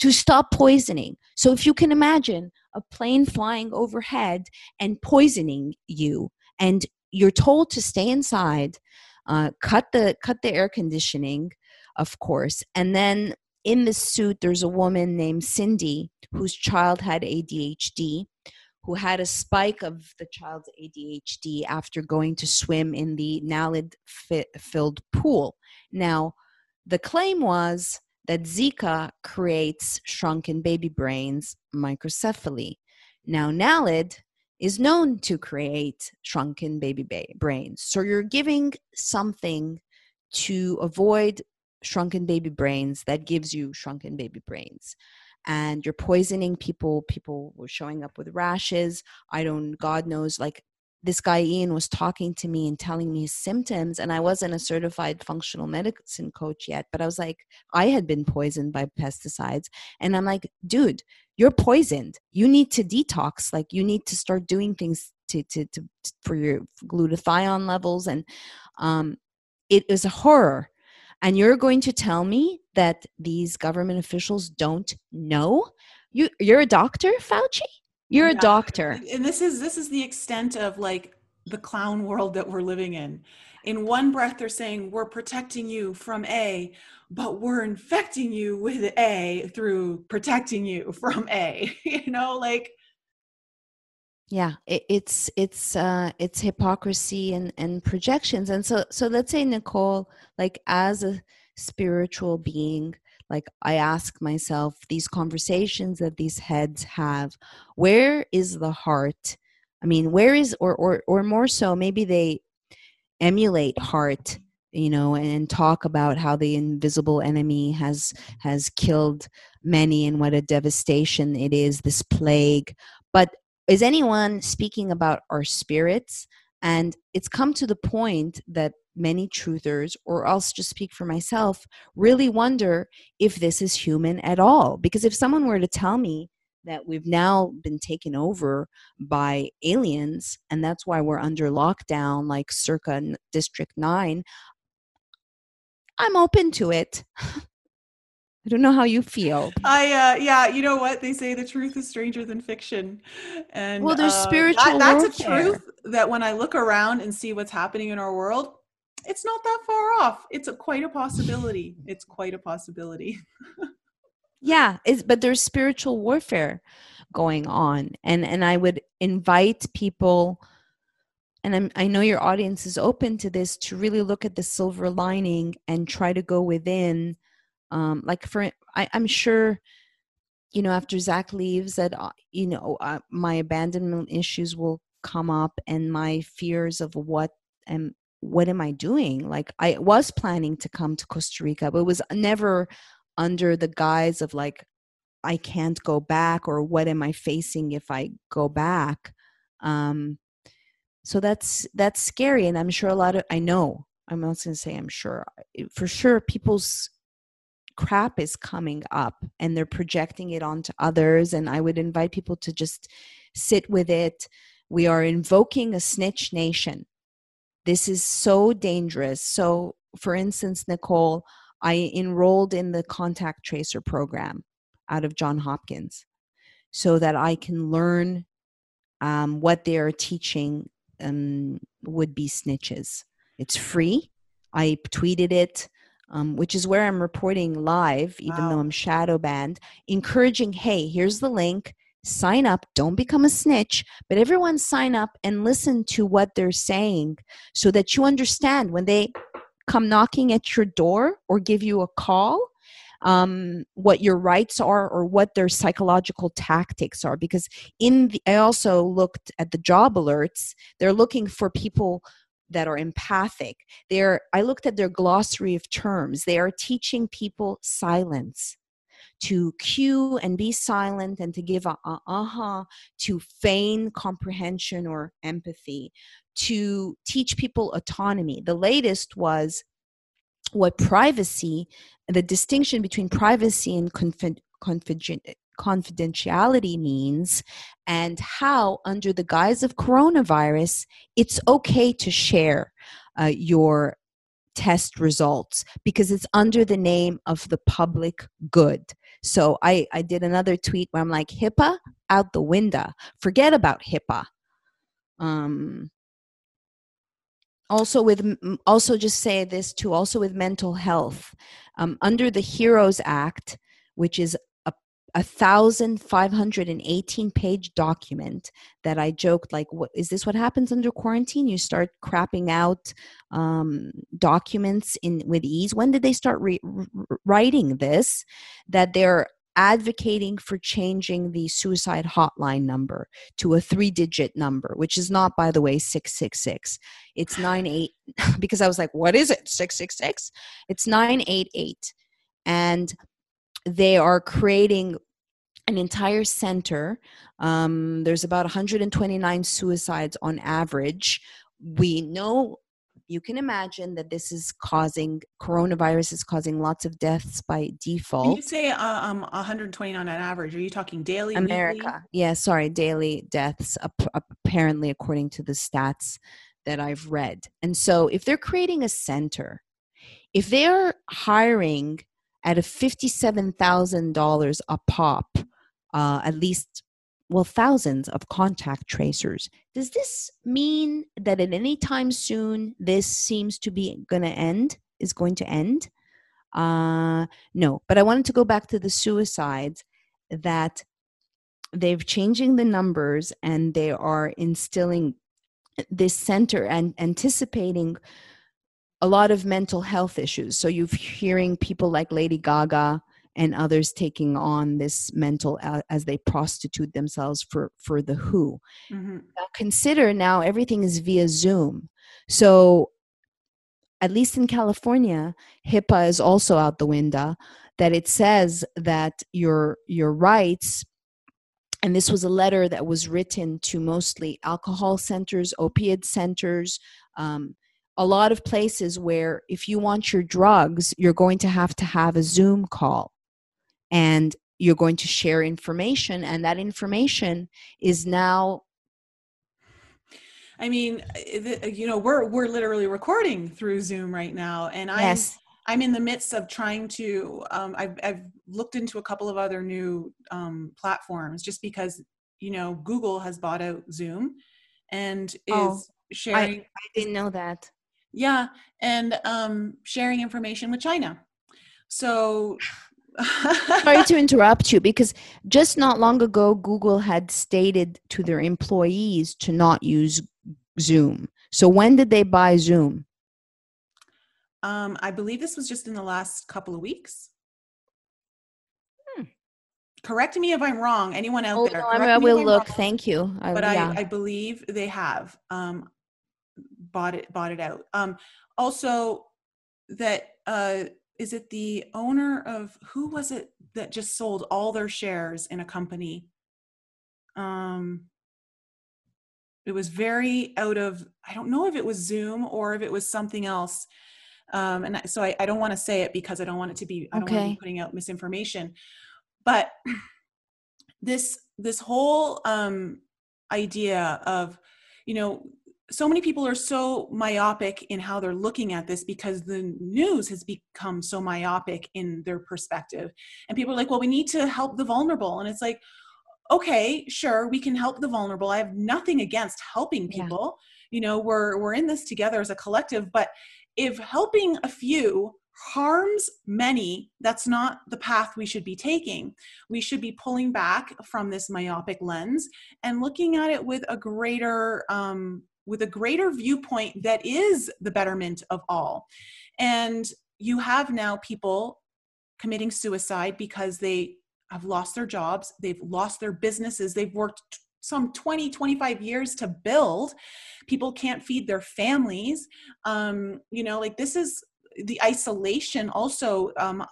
to stop poisoning. So if you can imagine a plane flying overhead and poisoning you, and you're told to stay inside, uh, cut the cut the air conditioning, of course, and then in the suit there's a woman named Cindy whose child had ADHD who had a spike of the child's ADHD after going to swim in the NALED filled pool. Now, the claim was that Zika creates shrunken baby brains, microcephaly. Now, NALED is known to create shrunken baby ba- brains. So you're giving something to avoid shrunken baby brains that gives you shrunken baby brains and you're poisoning people people were showing up with rashes i don't god knows like this guy Ian was talking to me and telling me his symptoms, and I wasn't a certified functional medicine coach yet, but I was like, I had been poisoned by pesticides, and I'm like, dude, you're poisoned. You need to detox. Like, you need to start doing things to to, to for your glutathione levels, and um, it is a horror. And you're going to tell me that these government officials don't know? You, you're a doctor, Fauci? You're yeah. a doctor. And this is this is the extent of like the clown world that we're living in. in one breath they're saying we're protecting you from A, but we're infecting you with A through protecting you from A. you know, like yeah it, it's it's uh it's hypocrisy and and projections and so so let's say nicole like as a spiritual being like i ask myself these conversations that these heads have where is the heart i mean where is or or or more so maybe they emulate heart you know and talk about how the invisible enemy has has killed many and what a devastation it is this plague but is anyone speaking about our spirits? And it's come to the point that many truthers, or else just speak for myself, really wonder if this is human at all. Because if someone were to tell me that we've now been taken over by aliens and that's why we're under lockdown, like circa District 9, I'm open to it. I don't know how you feel. I uh yeah, you know what they say the truth is stranger than fiction, and well, there's uh, spiritual. That, that's warfare. a truth that when I look around and see what's happening in our world, it's not that far off. It's a, quite a possibility. It's quite a possibility. yeah, but there's spiritual warfare going on, and and I would invite people and I'm, i know your audience is open to this to really look at the silver lining and try to go within um, like for I, i'm sure you know after zach leaves that uh, you know uh, my abandonment issues will come up and my fears of what am what am i doing like i was planning to come to costa rica but it was never under the guise of like i can't go back or what am i facing if i go back um so that's that's scary and i'm sure a lot of i know i'm not going to say i'm sure for sure people's crap is coming up and they're projecting it onto others. And I would invite people to just sit with it. We are invoking a snitch nation. This is so dangerous. So, for instance, Nicole, I enrolled in the contact tracer program out of John Hopkins so that I can learn um, what they are teaching um, would be snitches. It's free. I tweeted it um, which is where I'm reporting live, even wow. though I'm shadow banned, encouraging, hey, here's the link, sign up, don't become a snitch, but everyone sign up and listen to what they're saying so that you understand when they come knocking at your door or give you a call. Um, what your rights are or what their psychological tactics are because in the, i also looked at the job alerts they're looking for people that are empathic. They're, I looked at their glossary of terms. They are teaching people silence to cue and be silent and to give a uh uh to feign comprehension or empathy, to teach people autonomy. The latest was what privacy, the distinction between privacy and confid, confidentiality means and how, under the guise of coronavirus, it's okay to share uh, your test results because it's under the name of the public good. So I, I did another tweet where I'm like, HIPAA out the window. Forget about HIPAA. Um, also with also just say this too also with mental health um, under the heroes act which is a thousand five hundred and eighteen page document that I joked like, "What is this? What happens under quarantine? You start crapping out um, documents in with ease." When did they start re- writing this? That they're advocating for changing the suicide hotline number to a three digit number which is not by the way 666 it's 98 because i was like what is it 666 it's 988 and they are creating an entire center. Um, there's about 129 suicides on average. We know you can imagine that this is causing coronavirus is causing lots of deaths by default. When you say uh, um 129 on average, are you talking daily? America, weekly? yeah, sorry, daily deaths apparently according to the stats that I've read. And so, if they're creating a center, if they're hiring at a $57,000 a pop, uh, at least well, thousands of contact tracers. Does this mean that at any time soon this seems to be going to end? Is going to end? Uh, no, but I wanted to go back to the suicides that they've changing the numbers and they are instilling this center and anticipating a lot of mental health issues. So you're hearing people like Lady Gaga and others taking on this mental as they prostitute themselves for for the who mm-hmm. now consider now everything is via zoom so at least in california hipaa is also out the window that it says that your your rights and this was a letter that was written to mostly alcohol centers opiate centers um, a lot of places where if you want your drugs you're going to have to have a zoom call and you're going to share information and that information is now i mean you know we're we're literally recording through zoom right now and i'm yes. i'm in the midst of trying to um, I've, I've looked into a couple of other new um, platforms just because you know google has bought out zoom and is oh, sharing I, I didn't know that yeah and um, sharing information with china so Sorry to interrupt you because just not long ago, Google had stated to their employees to not use Zoom. So when did they buy Zoom? Um, I believe this was just in the last couple of weeks. Hmm. Correct me if I'm wrong. Anyone out oh, there? No, I will look. Wrong. Thank you. I, but yeah. I, I believe they have um, bought it bought it out. Um, also, that uh, is it the owner of who was it that just sold all their shares in a company um it was very out of i don't know if it was zoom or if it was something else um and so i, I don't want to say it because i don't want it to be i don't okay. want to be putting out misinformation but this this whole um idea of you know so many people are so myopic in how they're looking at this because the news has become so myopic in their perspective. And people are like well we need to help the vulnerable. And it's like okay sure we can help the vulnerable. I have nothing against helping people. Yeah. you know we're we're in this together as a collective but if helping a few harms many that's not the path we should be taking. We should be pulling back from this myopic lens and looking at it with a greater um, with a greater viewpoint that is the betterment of all. And you have now people committing suicide because they have lost their jobs, they've lost their businesses, they've worked some 20 25 years to build. People can't feed their families. Um you know like this is the isolation also um,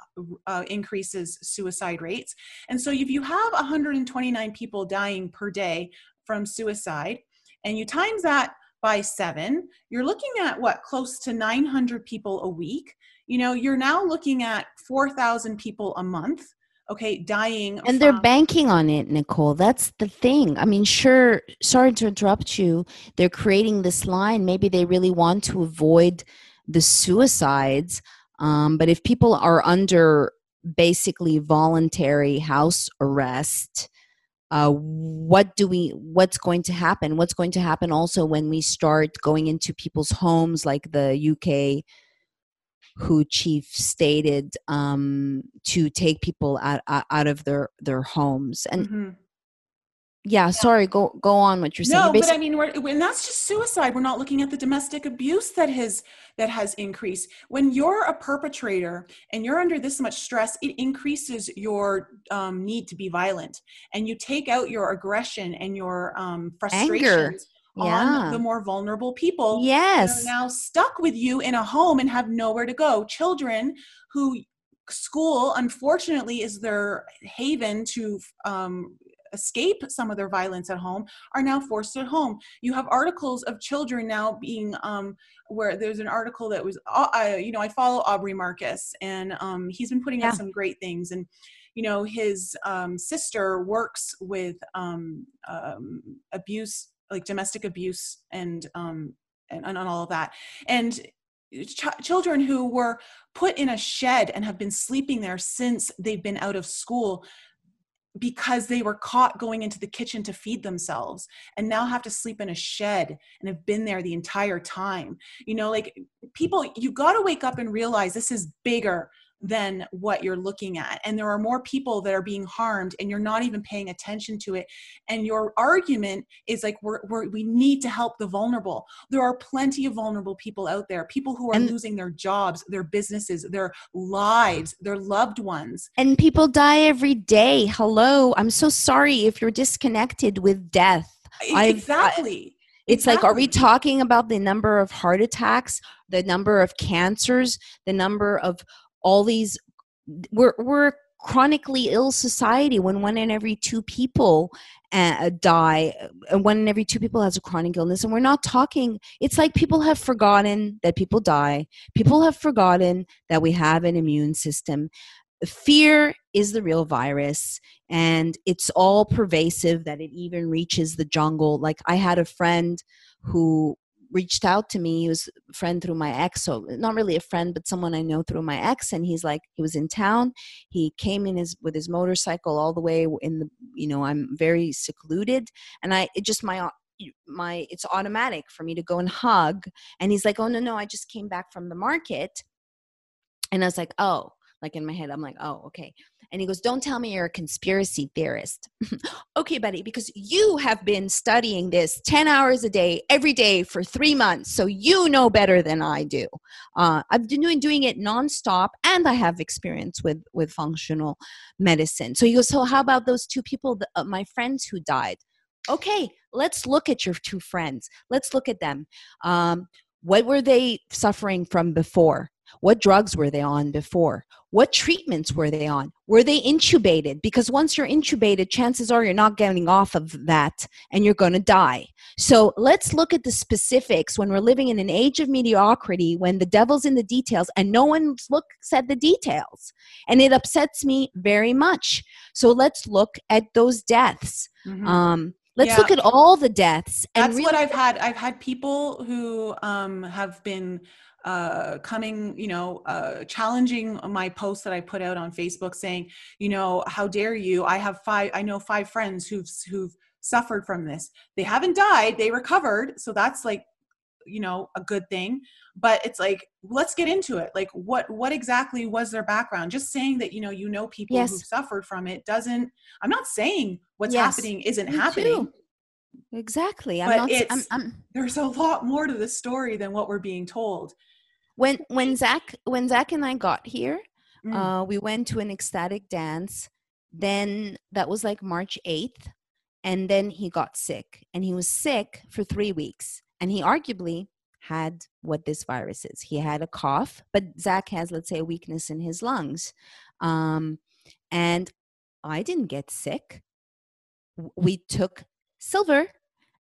uh, increases suicide rates. And so if you have 129 people dying per day from suicide and you times that by seven, you're looking at what, close to 900 people a week. You know, you're now looking at 4,000 people a month okay dying and from- they're banking on it nicole. That's the thing. I mean sure sorry to interrupt you. They're creating this line. Maybe they really want to avoid the suicides um, but if people are under basically voluntary house arrest uh, what do we what's going to happen? What's going to happen also when we start going into people's homes like the uk who chief stated um, to take people out, out of their their homes? And mm-hmm yeah, sorry go go on what you're saying. No but i mean we're and that's just suicide. We're not looking at the domestic abuse that has that has increased. When you're a perpetrator and you're under this much stress it increases your um, need to be violent. And you take out your aggression and your um, frustrations Anger. on the more vulnerable people yes. now stuck with you in a home and have nowhere to go. Children who school unfortunately is their haven to um, escape some of their violence at home are now forced at home. You have articles of children now being um, where there's an article that was, uh, you know, I follow Aubrey Marcus and um, he's been putting yeah. out some great things and you know his um, sister works with um, um, abuse like domestic abuse and, um, and and all of that and Ch- children who were put in a shed and have been sleeping there since they've been out of school because they were caught going into the kitchen to feed themselves and now have to sleep in a shed and have been there the entire time. You know, like people, you got to wake up and realize this is bigger than what you're looking at. And there are more people that are being harmed and you're not even paying attention to it. And your argument is like, we're, we're we need to help the vulnerable. There are plenty of vulnerable people out there, people who are and, losing their jobs, their businesses, their lives, their loved ones. And people die every day. Hello. I'm so sorry if you're disconnected with death. Exactly. I, it's exactly. like, are we talking about the number of heart attacks, the number of cancers, the number of all these we're we're chronically ill society when one in every two people uh, die uh, one in every two people has a chronic illness and we're not talking it's like people have forgotten that people die people have forgotten that we have an immune system. Fear is the real virus and it's all pervasive that it even reaches the jungle. Like i had a friend who reached out to me. He was a friend through my ex, so not really a friend, but someone I know through my ex. And he's like, he was in town. He came in his with his motorcycle all the way in the, you know, I'm very secluded, and I it just my my it's automatic for me to go and hug. And he's like, oh no no, I just came back from the market, and I was like, oh, like in my head, I'm like, oh okay. And he goes, Don't tell me you're a conspiracy theorist. okay, buddy, because you have been studying this 10 hours a day, every day for three months. So you know better than I do. Uh, I've been doing, doing it nonstop and I have experience with, with functional medicine. So he goes, So how about those two people, that, uh, my friends who died? Okay, let's look at your two friends. Let's look at them. Um, what were they suffering from before? What drugs were they on before? What treatments were they on? Were they intubated? Because once you're intubated, chances are you're not getting off of that and you're going to die. So let's look at the specifics when we're living in an age of mediocrity, when the devil's in the details and no one looks at the details. And it upsets me very much. So let's look at those deaths. Mm-hmm. Um, let's yeah. look at all the deaths that's really- what i've had i've had people who um, have been uh, coming, you know, uh, challenging my post that I put out on Facebook saying, you know, how dare you? I have five, I know five friends who've, who've suffered from this. They haven't died, they recovered. So that's like, you know, a good thing. But it's like, let's get into it. Like what, what exactly was their background? Just saying that, you know, you know, people yes. who've suffered from it doesn't, I'm not saying what's yes. happening isn't Me happening. Too. Exactly. I'm but not, it's, I'm, I'm, there's a lot more to the story than what we're being told when when Zach when Zach and I got here, mm. uh, we went to an ecstatic dance. Then that was like March eighth, and then he got sick, and he was sick for three weeks, and he arguably had what this virus is. He had a cough, but Zach has, let's say, a weakness in his lungs, um, and I didn't get sick. We took silver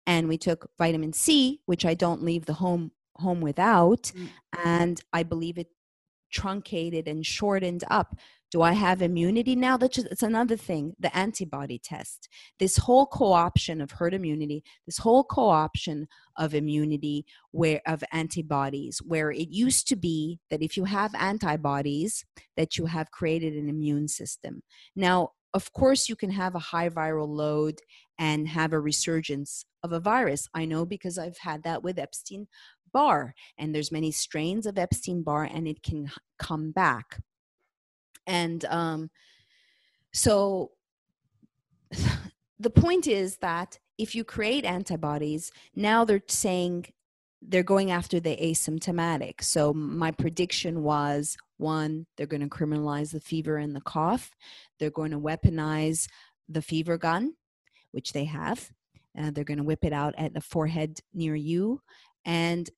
and we took vitamin C, which I don't leave the home home without mm. and i believe it truncated and shortened up. Do i have immunity now? That's just, it's another thing the antibody test. This whole co-option of herd immunity this whole co-option of immunity where of antibodies where it used to be that if you have antibodies that you have created an immune system. Now of course you can have a high viral load and have a resurgence of a virus i know because i've had that with epstein Barr, and there's many strains of Epstein Barr, and it can come back. And um, so the point is that if you create antibodies, now they're saying they're going after the asymptomatic. So my prediction was one, they're going to criminalize the fever and the cough. They're going to weaponize the fever gun, which they have. Uh, they're going to whip it out at the forehead near you and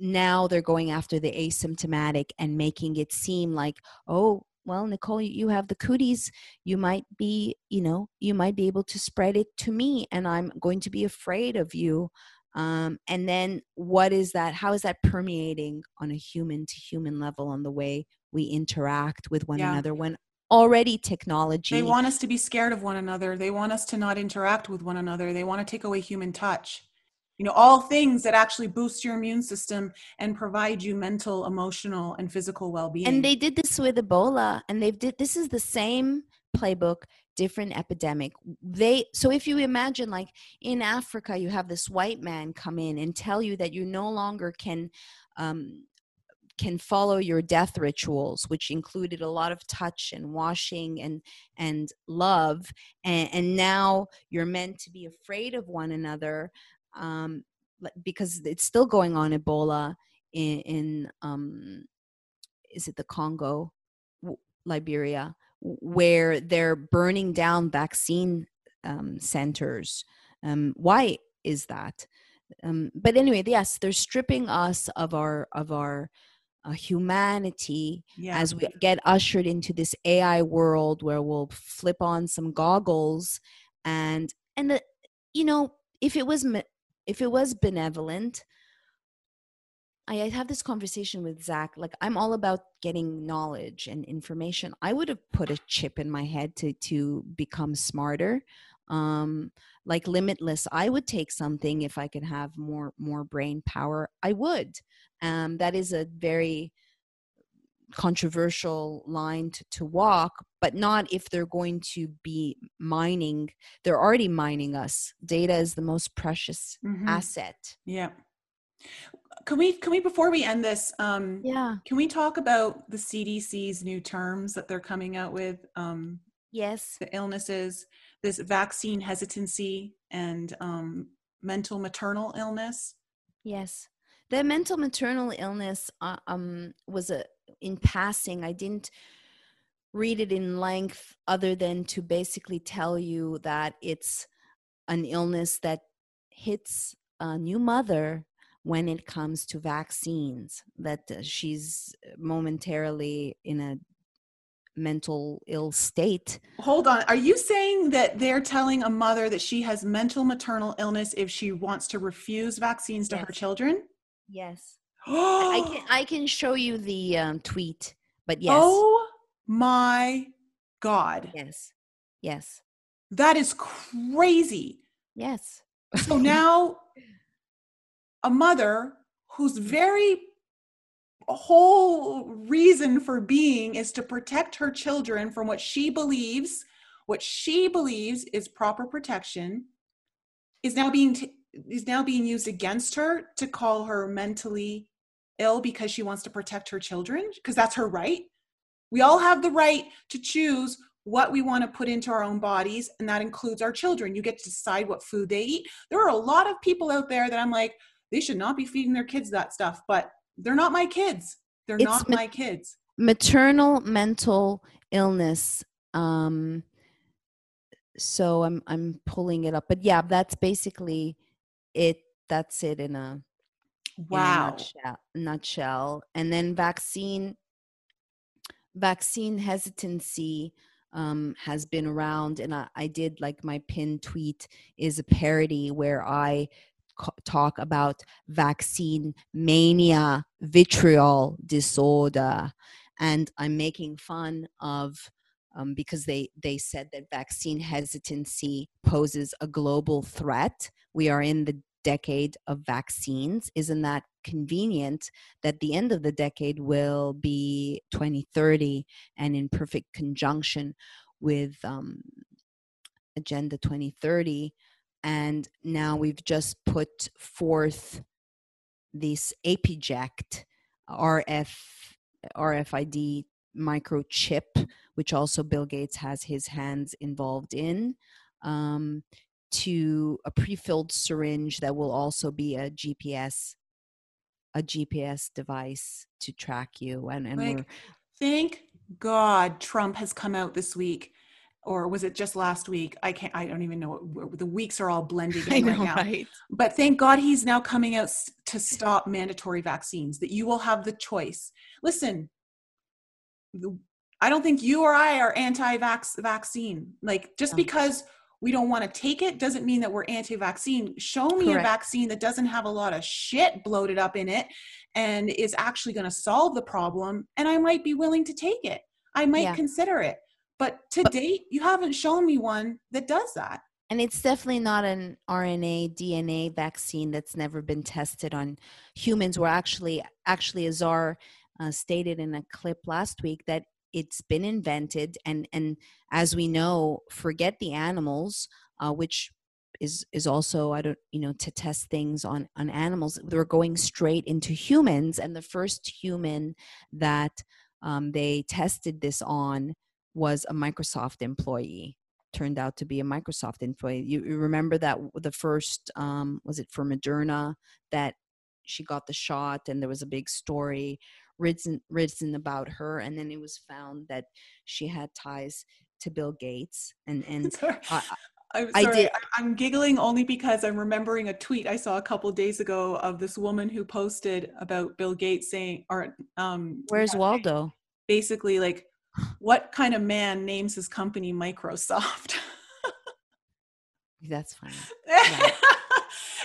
now they're going after the asymptomatic and making it seem like oh well nicole you have the cooties you might be you know you might be able to spread it to me and i'm going to be afraid of you um, and then what is that how is that permeating on a human to human level on the way we interact with one yeah. another when already technology they want us to be scared of one another. They want us to not interact with one another. They want to take away human touch. You know all things that actually boost your immune system and provide you mental emotional and physical well-being. and they did this with ebola and they've did this is the same playbook different epidemic. They so if you imagine like in africa you have this white man come in and tell you that you no longer can um, can follow your death rituals which included a lot of touch and washing and and love and, and now you're meant to be afraid of one another um, because it's still going on ebola in, in um, is it the congo liberia where they're burning down vaccine um, centers um, why is that? Um, but anyway yes they're stripping us of our of our uh, humanity yeah. as we get ushered into this AI world where we'll flip on some goggles and and the you know if it was if it was benevolent I have this conversation with Zach. Like, I'm all about getting knowledge and information. I would have put a chip in my head to to become smarter, um, like limitless. I would take something if I could have more more brain power. I would, um, that is a very controversial line to, to walk, but not if they're going to be mining. They're already mining us. Data is the most precious mm-hmm. asset. Yeah. Can we can we before we end this? Um, yeah. Can we talk about the CDC's new terms that they're coming out with? Um, yes. The illnesses, this vaccine hesitancy, and um, mental maternal illness. Yes the mental maternal illness uh, um, was a in passing i didn't read it in length other than to basically tell you that it's an illness that hits a new mother when it comes to vaccines that uh, she's momentarily in a mental ill state. Hold on. Are you saying that they're telling a mother that she has mental maternal illness if she wants to refuse vaccines to yes. her children? Yes. I can I can show you the um, tweet, but yes. Oh my god. Yes. Yes. That is crazy. Yes. so now a mother who's very whole reason for being is to protect her children from what she believes what she believes is proper protection is now being t- is now being used against her to call her mentally ill because she wants to protect her children because that's her right. We all have the right to choose what we want to put into our own bodies and that includes our children. You get to decide what food they eat. There are a lot of people out there that i'm like they should not be feeding their kids that stuff but they're not my kids. They're it's not ma- my kids. maternal mental illness um so i'm i'm pulling it up but yeah that's basically it. That's it in a wow in a nutshell, nutshell. and then vaccine vaccine hesitancy um, has been around and I, I, did like my pinned tweet is a parody where i talk about vaccine mania vitriol disorder and i'm making fun of um, because they they said that vaccine hesitancy poses a global threat we are in the decade of vaccines. Isn't that convenient that the end of the decade will be 2030 and in perfect conjunction with um, Agenda 2030? And now we've just put forth this APJect RF, RFID microchip, which also Bill Gates has his hands involved in. Um, to a pre-filled syringe that will also be a GPS a GPS device to track you and and like, thank God Trump has come out this week or was it just last week? I can't. I don't even know. the weeks are all blending in know, right now. Right? But thank God he's now coming out to stop mandatory vaccines. That you will have the choice. Listen, I don't think you or I are anti-vax vaccine. Like just because we don't want to take it doesn't mean that we're anti-vaccine show me Correct. a vaccine that doesn't have a lot of shit bloated up in it and is actually going to solve the problem and i might be willing to take it i might yeah. consider it but to but, date you haven't shown me one that does that. And it's definitely not an rna dna vaccine that's never been tested on humans. Where actually actually azar uh, stated in a clip last week that it's been invented. And and as we know forget the animals uh, which is is also i don't you know to test things on on animals. They're going straight into humans. And the first human that um, they tested this on was a microsoft employee turned out to be a microsoft employee you, you remember that the first um, was it for moderna that she got the shot and there was a big story written written about her and then it was found that she had ties to bill gates and and uh, I'm sorry. I did. I'm giggling only because I'm remembering a tweet I saw a couple days ago of this woman who posted about Bill Gates saying, or um, where's Waldo? Basically, like, what kind of man names his company Microsoft? That's funny.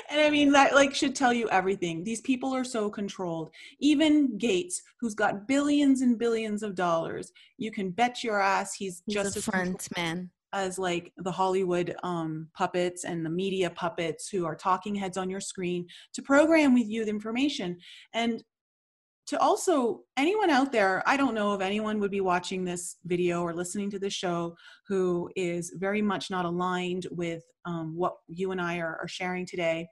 and I mean that like should tell you everything. These people are so controlled. Even Gates, who's got billions and billions of dollars, you can bet your ass he's, he's just a front man as like the Hollywood um, puppets and the media puppets who are talking heads on your screen to program with you the information. And to also anyone out there, I don't know if anyone would be watching this video or listening to the show who is very much not aligned with um, what you and I are, are sharing today.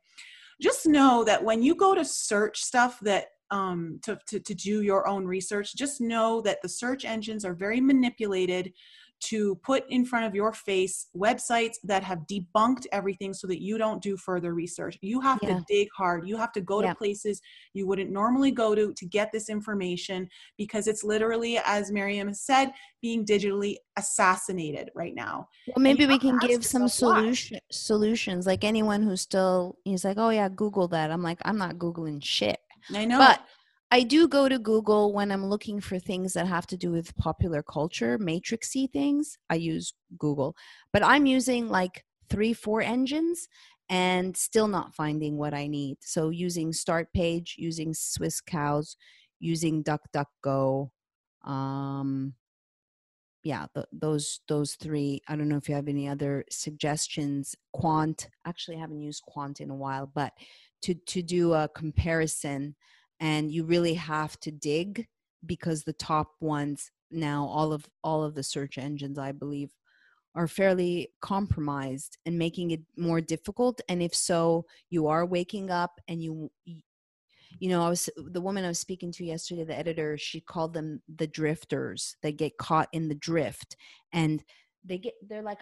Just know that when you go to search stuff that um, to, to, to do your own research, just know that the search engines are very manipulated to put in front of your face websites that have debunked everything so that you don't do further research. You have yeah. to dig hard. You have to go yeah. to places you wouldn't normally go to to get this information because it's literally, as Maryam said, being digitally assassinated right now. Well, maybe we can give some solution solutions. Like anyone who's still he's like, oh yeah, Google that. I'm like, I'm not Googling shit. I know. But I do go to Google when I'm looking for things that have to do with popular culture, matrixy things. I use Google, but I'm using like three, four engines and still not finding what I need. So using Startpage, using Swisscows, using DuckDuckGo, um, yeah, th- those those three. I don't know if you have any other suggestions. Qwant, actually, I haven't used Qwant in a while, but to to do a comparison and you really have to dig because the top ones now all of all of the search engines i believe are fairly compromised and making it more difficult. And if so you are waking up and you you know i was the woman i was speaking to yesterday the editor she called them the drifters. They get caught in the drift and they get they're like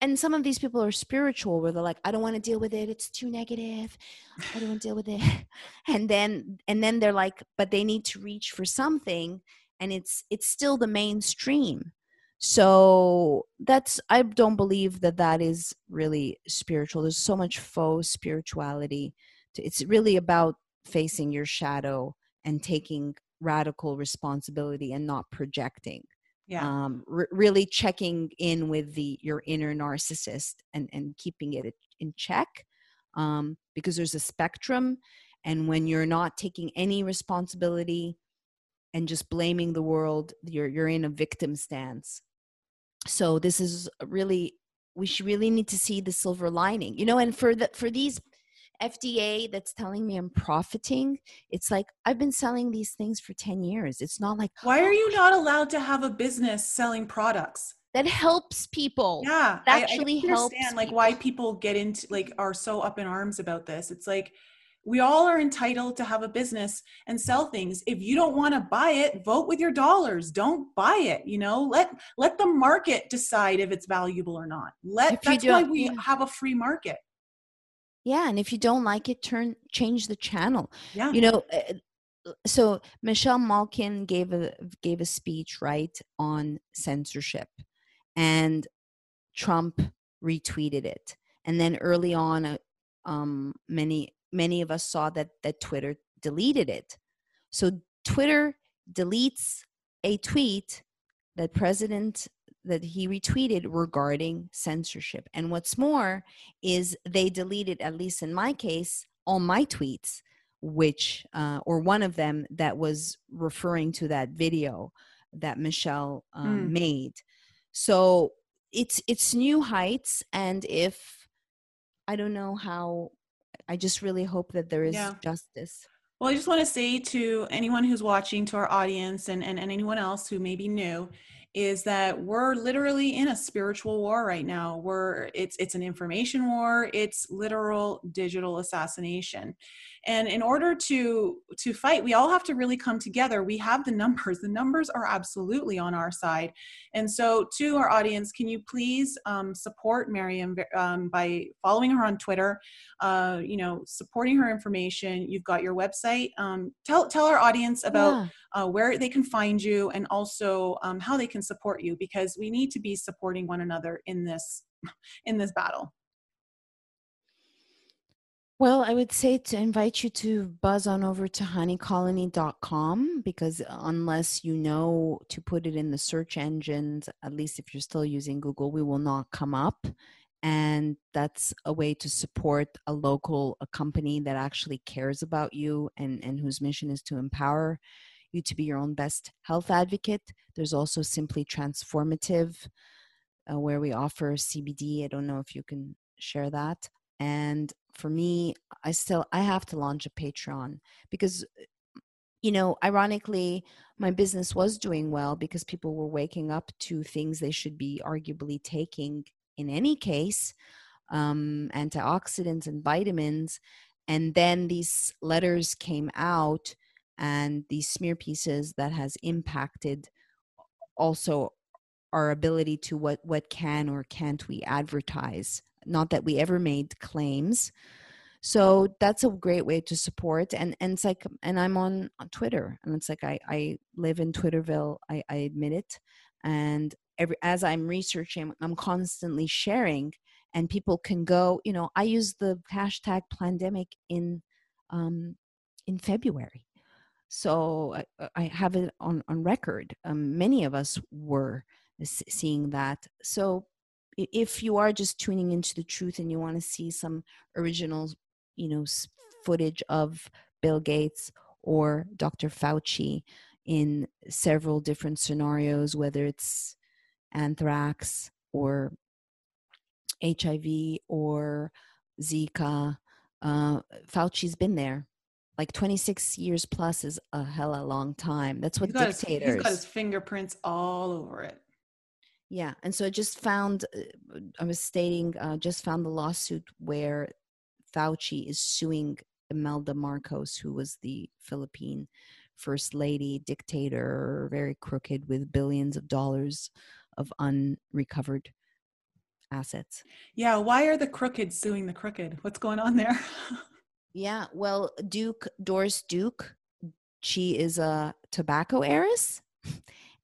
and some of these people are spiritual where they're like i don't want to deal with it. It's too negative. I don't want to deal with it. And then and then they're like but they need to reach for something and it's it's still the mainstream. So that's i don't believe that that is really spiritual. There's so much faux spirituality it's really about facing your shadow and taking radical responsibility and not projecting yeah. um, really checking in with the your inner narcissist and and keeping it in check um, because there's a spectrum and when you're not taking any responsibility and just blaming the world you're you're in a victim stance so this is really we should really need to see the silver lining you know and for the for these FDA that's telling me I'm profiting, it's like I've been selling these things for 10 years. It's not like Why are you oh. not allowed to have a business selling products? That helps people. Yeah. That actually I, I understand helps like why people get into like are so up in arms about this. It's like we all are entitled to have a business and sell things. If you don't want to buy it, vote with your dollars. Don't buy it, you know? Let let the market decide if it's valuable or not. Let if that's why we have a free market yeah and if you don't like it turn change the channel. Yeah. You know eh, so michelle malkin gave a gave a speech right on censorship and trump retweeted it. And then early on uh, um, many many of us saw that that twitter deleted it. So twitter deletes a tweet that president that he retweeted regarding censorship. And what's more is they deleted, at least in my case, all my tweets, which, uh, or one of them that was referring to that video that Michelle um, mm. made. So it's it's new heights, and if I don't know how, I just really hope that there is yeah. justice. Well, I just want to say to anyone who's watching, to our audience, and, and, and anyone else who may be new, is that we're literally in a spiritual war right now. We're it's it's an information war. It's literal digital assassination and in order to to fight we all have to really come together. We have the numbers. The numbers are absolutely on our side. And so to our audience can you please um, support Maryam um, by following her on twitter uh, you know supporting her information? You've got your website. Um, tell tell our audience about yeah. uh, where they can find you and also um, how they can support you because we need to be supporting one another in this in this battle well, I would say to invite you to buzz on over to honeycolony.com because unless you know to put it in the search engines, at least if you're still using Google, we will not come up. And that's a way to support a local a company that actually cares about you and, and whose mission is to empower you to be your own best health advocate. There's also Simply Transformative, uh, where we offer CBD. I don't know if you can share that and for me i still i have to launch a patreon because you know ironically my business was doing well because people were waking up to things they should be arguably taking in any case um, antioxidants and vitamins. And then these letters came out and these smear pieces that has impacted also our ability to what what can or can't we advertise not that we ever made claims. So that's a great way to support and and it's like and i'm on, on twitter and it's like i i live in twitterville i i admit it and every as i'm researching i'm constantly sharing and people can go you know i use the hashtag pandemic in um in february. So i, I have it on on record. Um, many of us were seeing that. So if you are just tuning into the truth and you want to see some original, you know, footage of Bill Gates or Dr. Fauci in several different scenarios, whether it's anthrax or HIV or Zika, uh, Fauci's been there. Like 26 years plus is a hella long time. That's what he's dictators. His, he's got his fingerprints all over it. Yeah, and so I just found, uh, I was stating, uh, just found the lawsuit where Fauci is suing Imelda Marcos, who was the Philippine first lady, dictator, very crooked with billions of dollars of unrecovered assets. Yeah, why are the crooked suing the crooked? What's going on there? yeah, well, Duke, Doris Duke, she is a tobacco heiress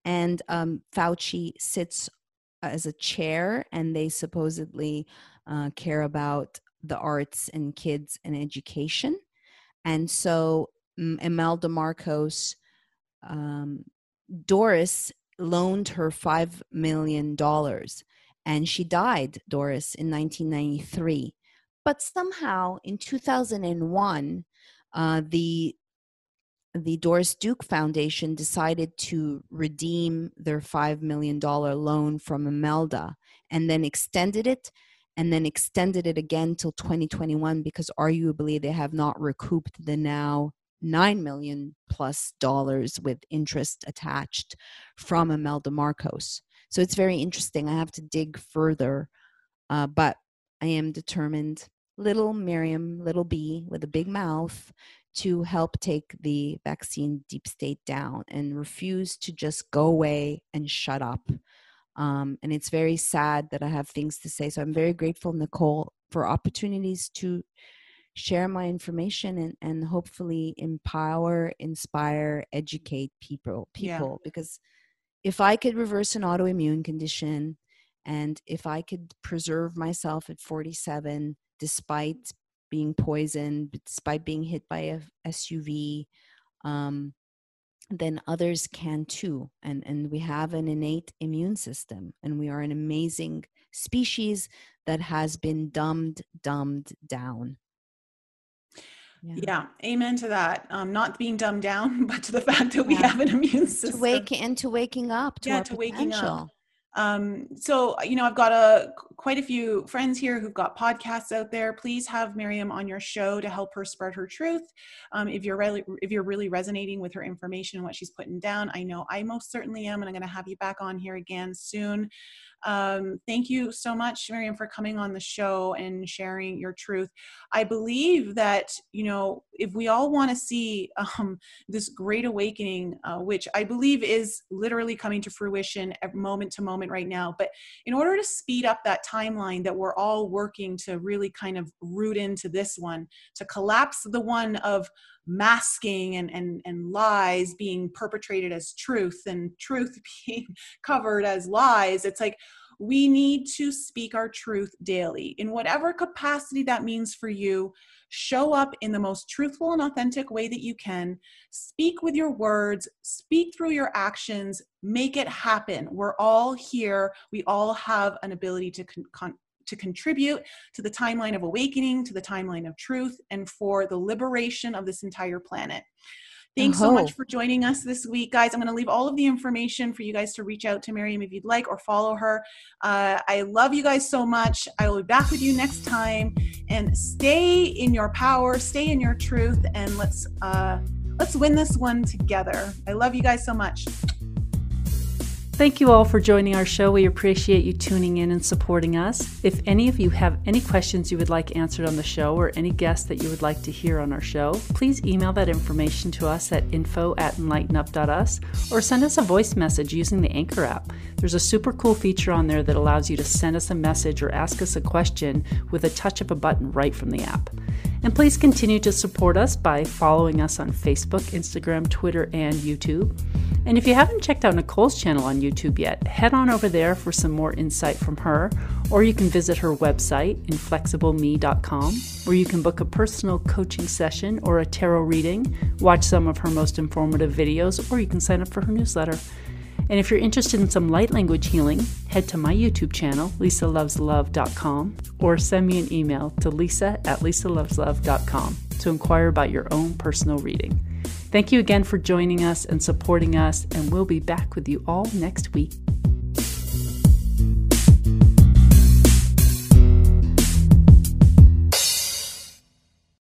and um, Fauci sits as a chair, and they supposedly uh, care about the arts and kids and education. And so um, Imelda Marcos, um, Doris loaned her $5 million and she died, Doris, in 1993. But somehow in 2001, uh, the the Doris Duke Foundation decided to redeem their $5 million loan from Imelda and then extended it and then extended it again till 2021 because arguably they have not recouped the now 9 million plus dollars with interest attached from Imelda Marcos. So it's very interesting. I have to dig further, uh, but I am determined. Little Maryam, little B with a big mouth, to help take the vaccine deep state down and refuse to just go away and shut up. Um, and it's very sad that I have things to say. So I'm very grateful, Nicole, for opportunities to share my information and, and hopefully empower, inspire, educate people. People, yeah. because if I could reverse an autoimmune condition, and if I could preserve myself at 47 despite being poisoned, despite being hit by a SUV, um, then others can too. And, and we have an innate immune system, and we are an amazing species that has been dumbed, dumbed down. Yeah. yeah. amen to that. Um, not being dumbed down, but to the fact that we yeah. have an immune system. To wake into waking up. To yeah, to potential. Um, so you know, I've got a quite a few friends here who've got podcasts out there. Please have Maryam on your show to help her spread her truth. Um, if you're really if you're really resonating with her information and what she's putting down, I know I most certainly am, and I'm going to have you back on here again soon. Um, thank you so much, Maryam, for coming on the show and sharing your truth. I believe that, you know, if we all want to see um, this great awakening, uh, which I believe is literally coming to fruition moment to moment right now, but in order to speed up that timeline that we're all working to really kind of root into this one, to collapse the one of masking and, and, and lies being perpetrated as truth and truth being covered as lies. It's like we need to speak our truth daily in whatever capacity that means for you. Show up in the most truthful and authentic way that you can. Speak with your words, speak through your actions, make it happen. We're all here. We all have an ability to con- con- to contribute to the timeline of awakening, to the timeline of truth, and for the liberation of this entire planet. Thanks so much for joining us this week, guys. I'm going to leave all of the information for you guys to reach out to Maryam if you'd like or follow her. Uh, I love you guys so much. I will be back with you next time. And stay in your power, stay in your truth, and let's uh, let's win this one together. I love you guys so much. Thank you all for joining our show. We appreciate you tuning in and supporting us. If any of you have any questions you would like answered on the show or any guests that you would like to hear on our show, please email that information to us at info at enlightenup.us or send us a voice message using the Anchor app. There's a super cool feature on there that allows you to send us a message or ask us a question with a touch of a button right from the app. And please continue to support us by following us on Facebook, Instagram, Twitter, and YouTube. And if you haven't checked out Nicole's channel on YouTube yet, head on over there for some more insight from her, or you can visit her website, inflexibleme.com, where you can book a personal coaching session or a tarot reading, watch some of her most informative videos, or you can sign up for her newsletter. And if you're interested in some light language healing, head to my YouTube channel, lisaloveslove.com, or send me an email to lisa at lisaloveslove.com to inquire about your own personal reading. Thank you again for joining us and supporting us, and we'll be back with you all next week.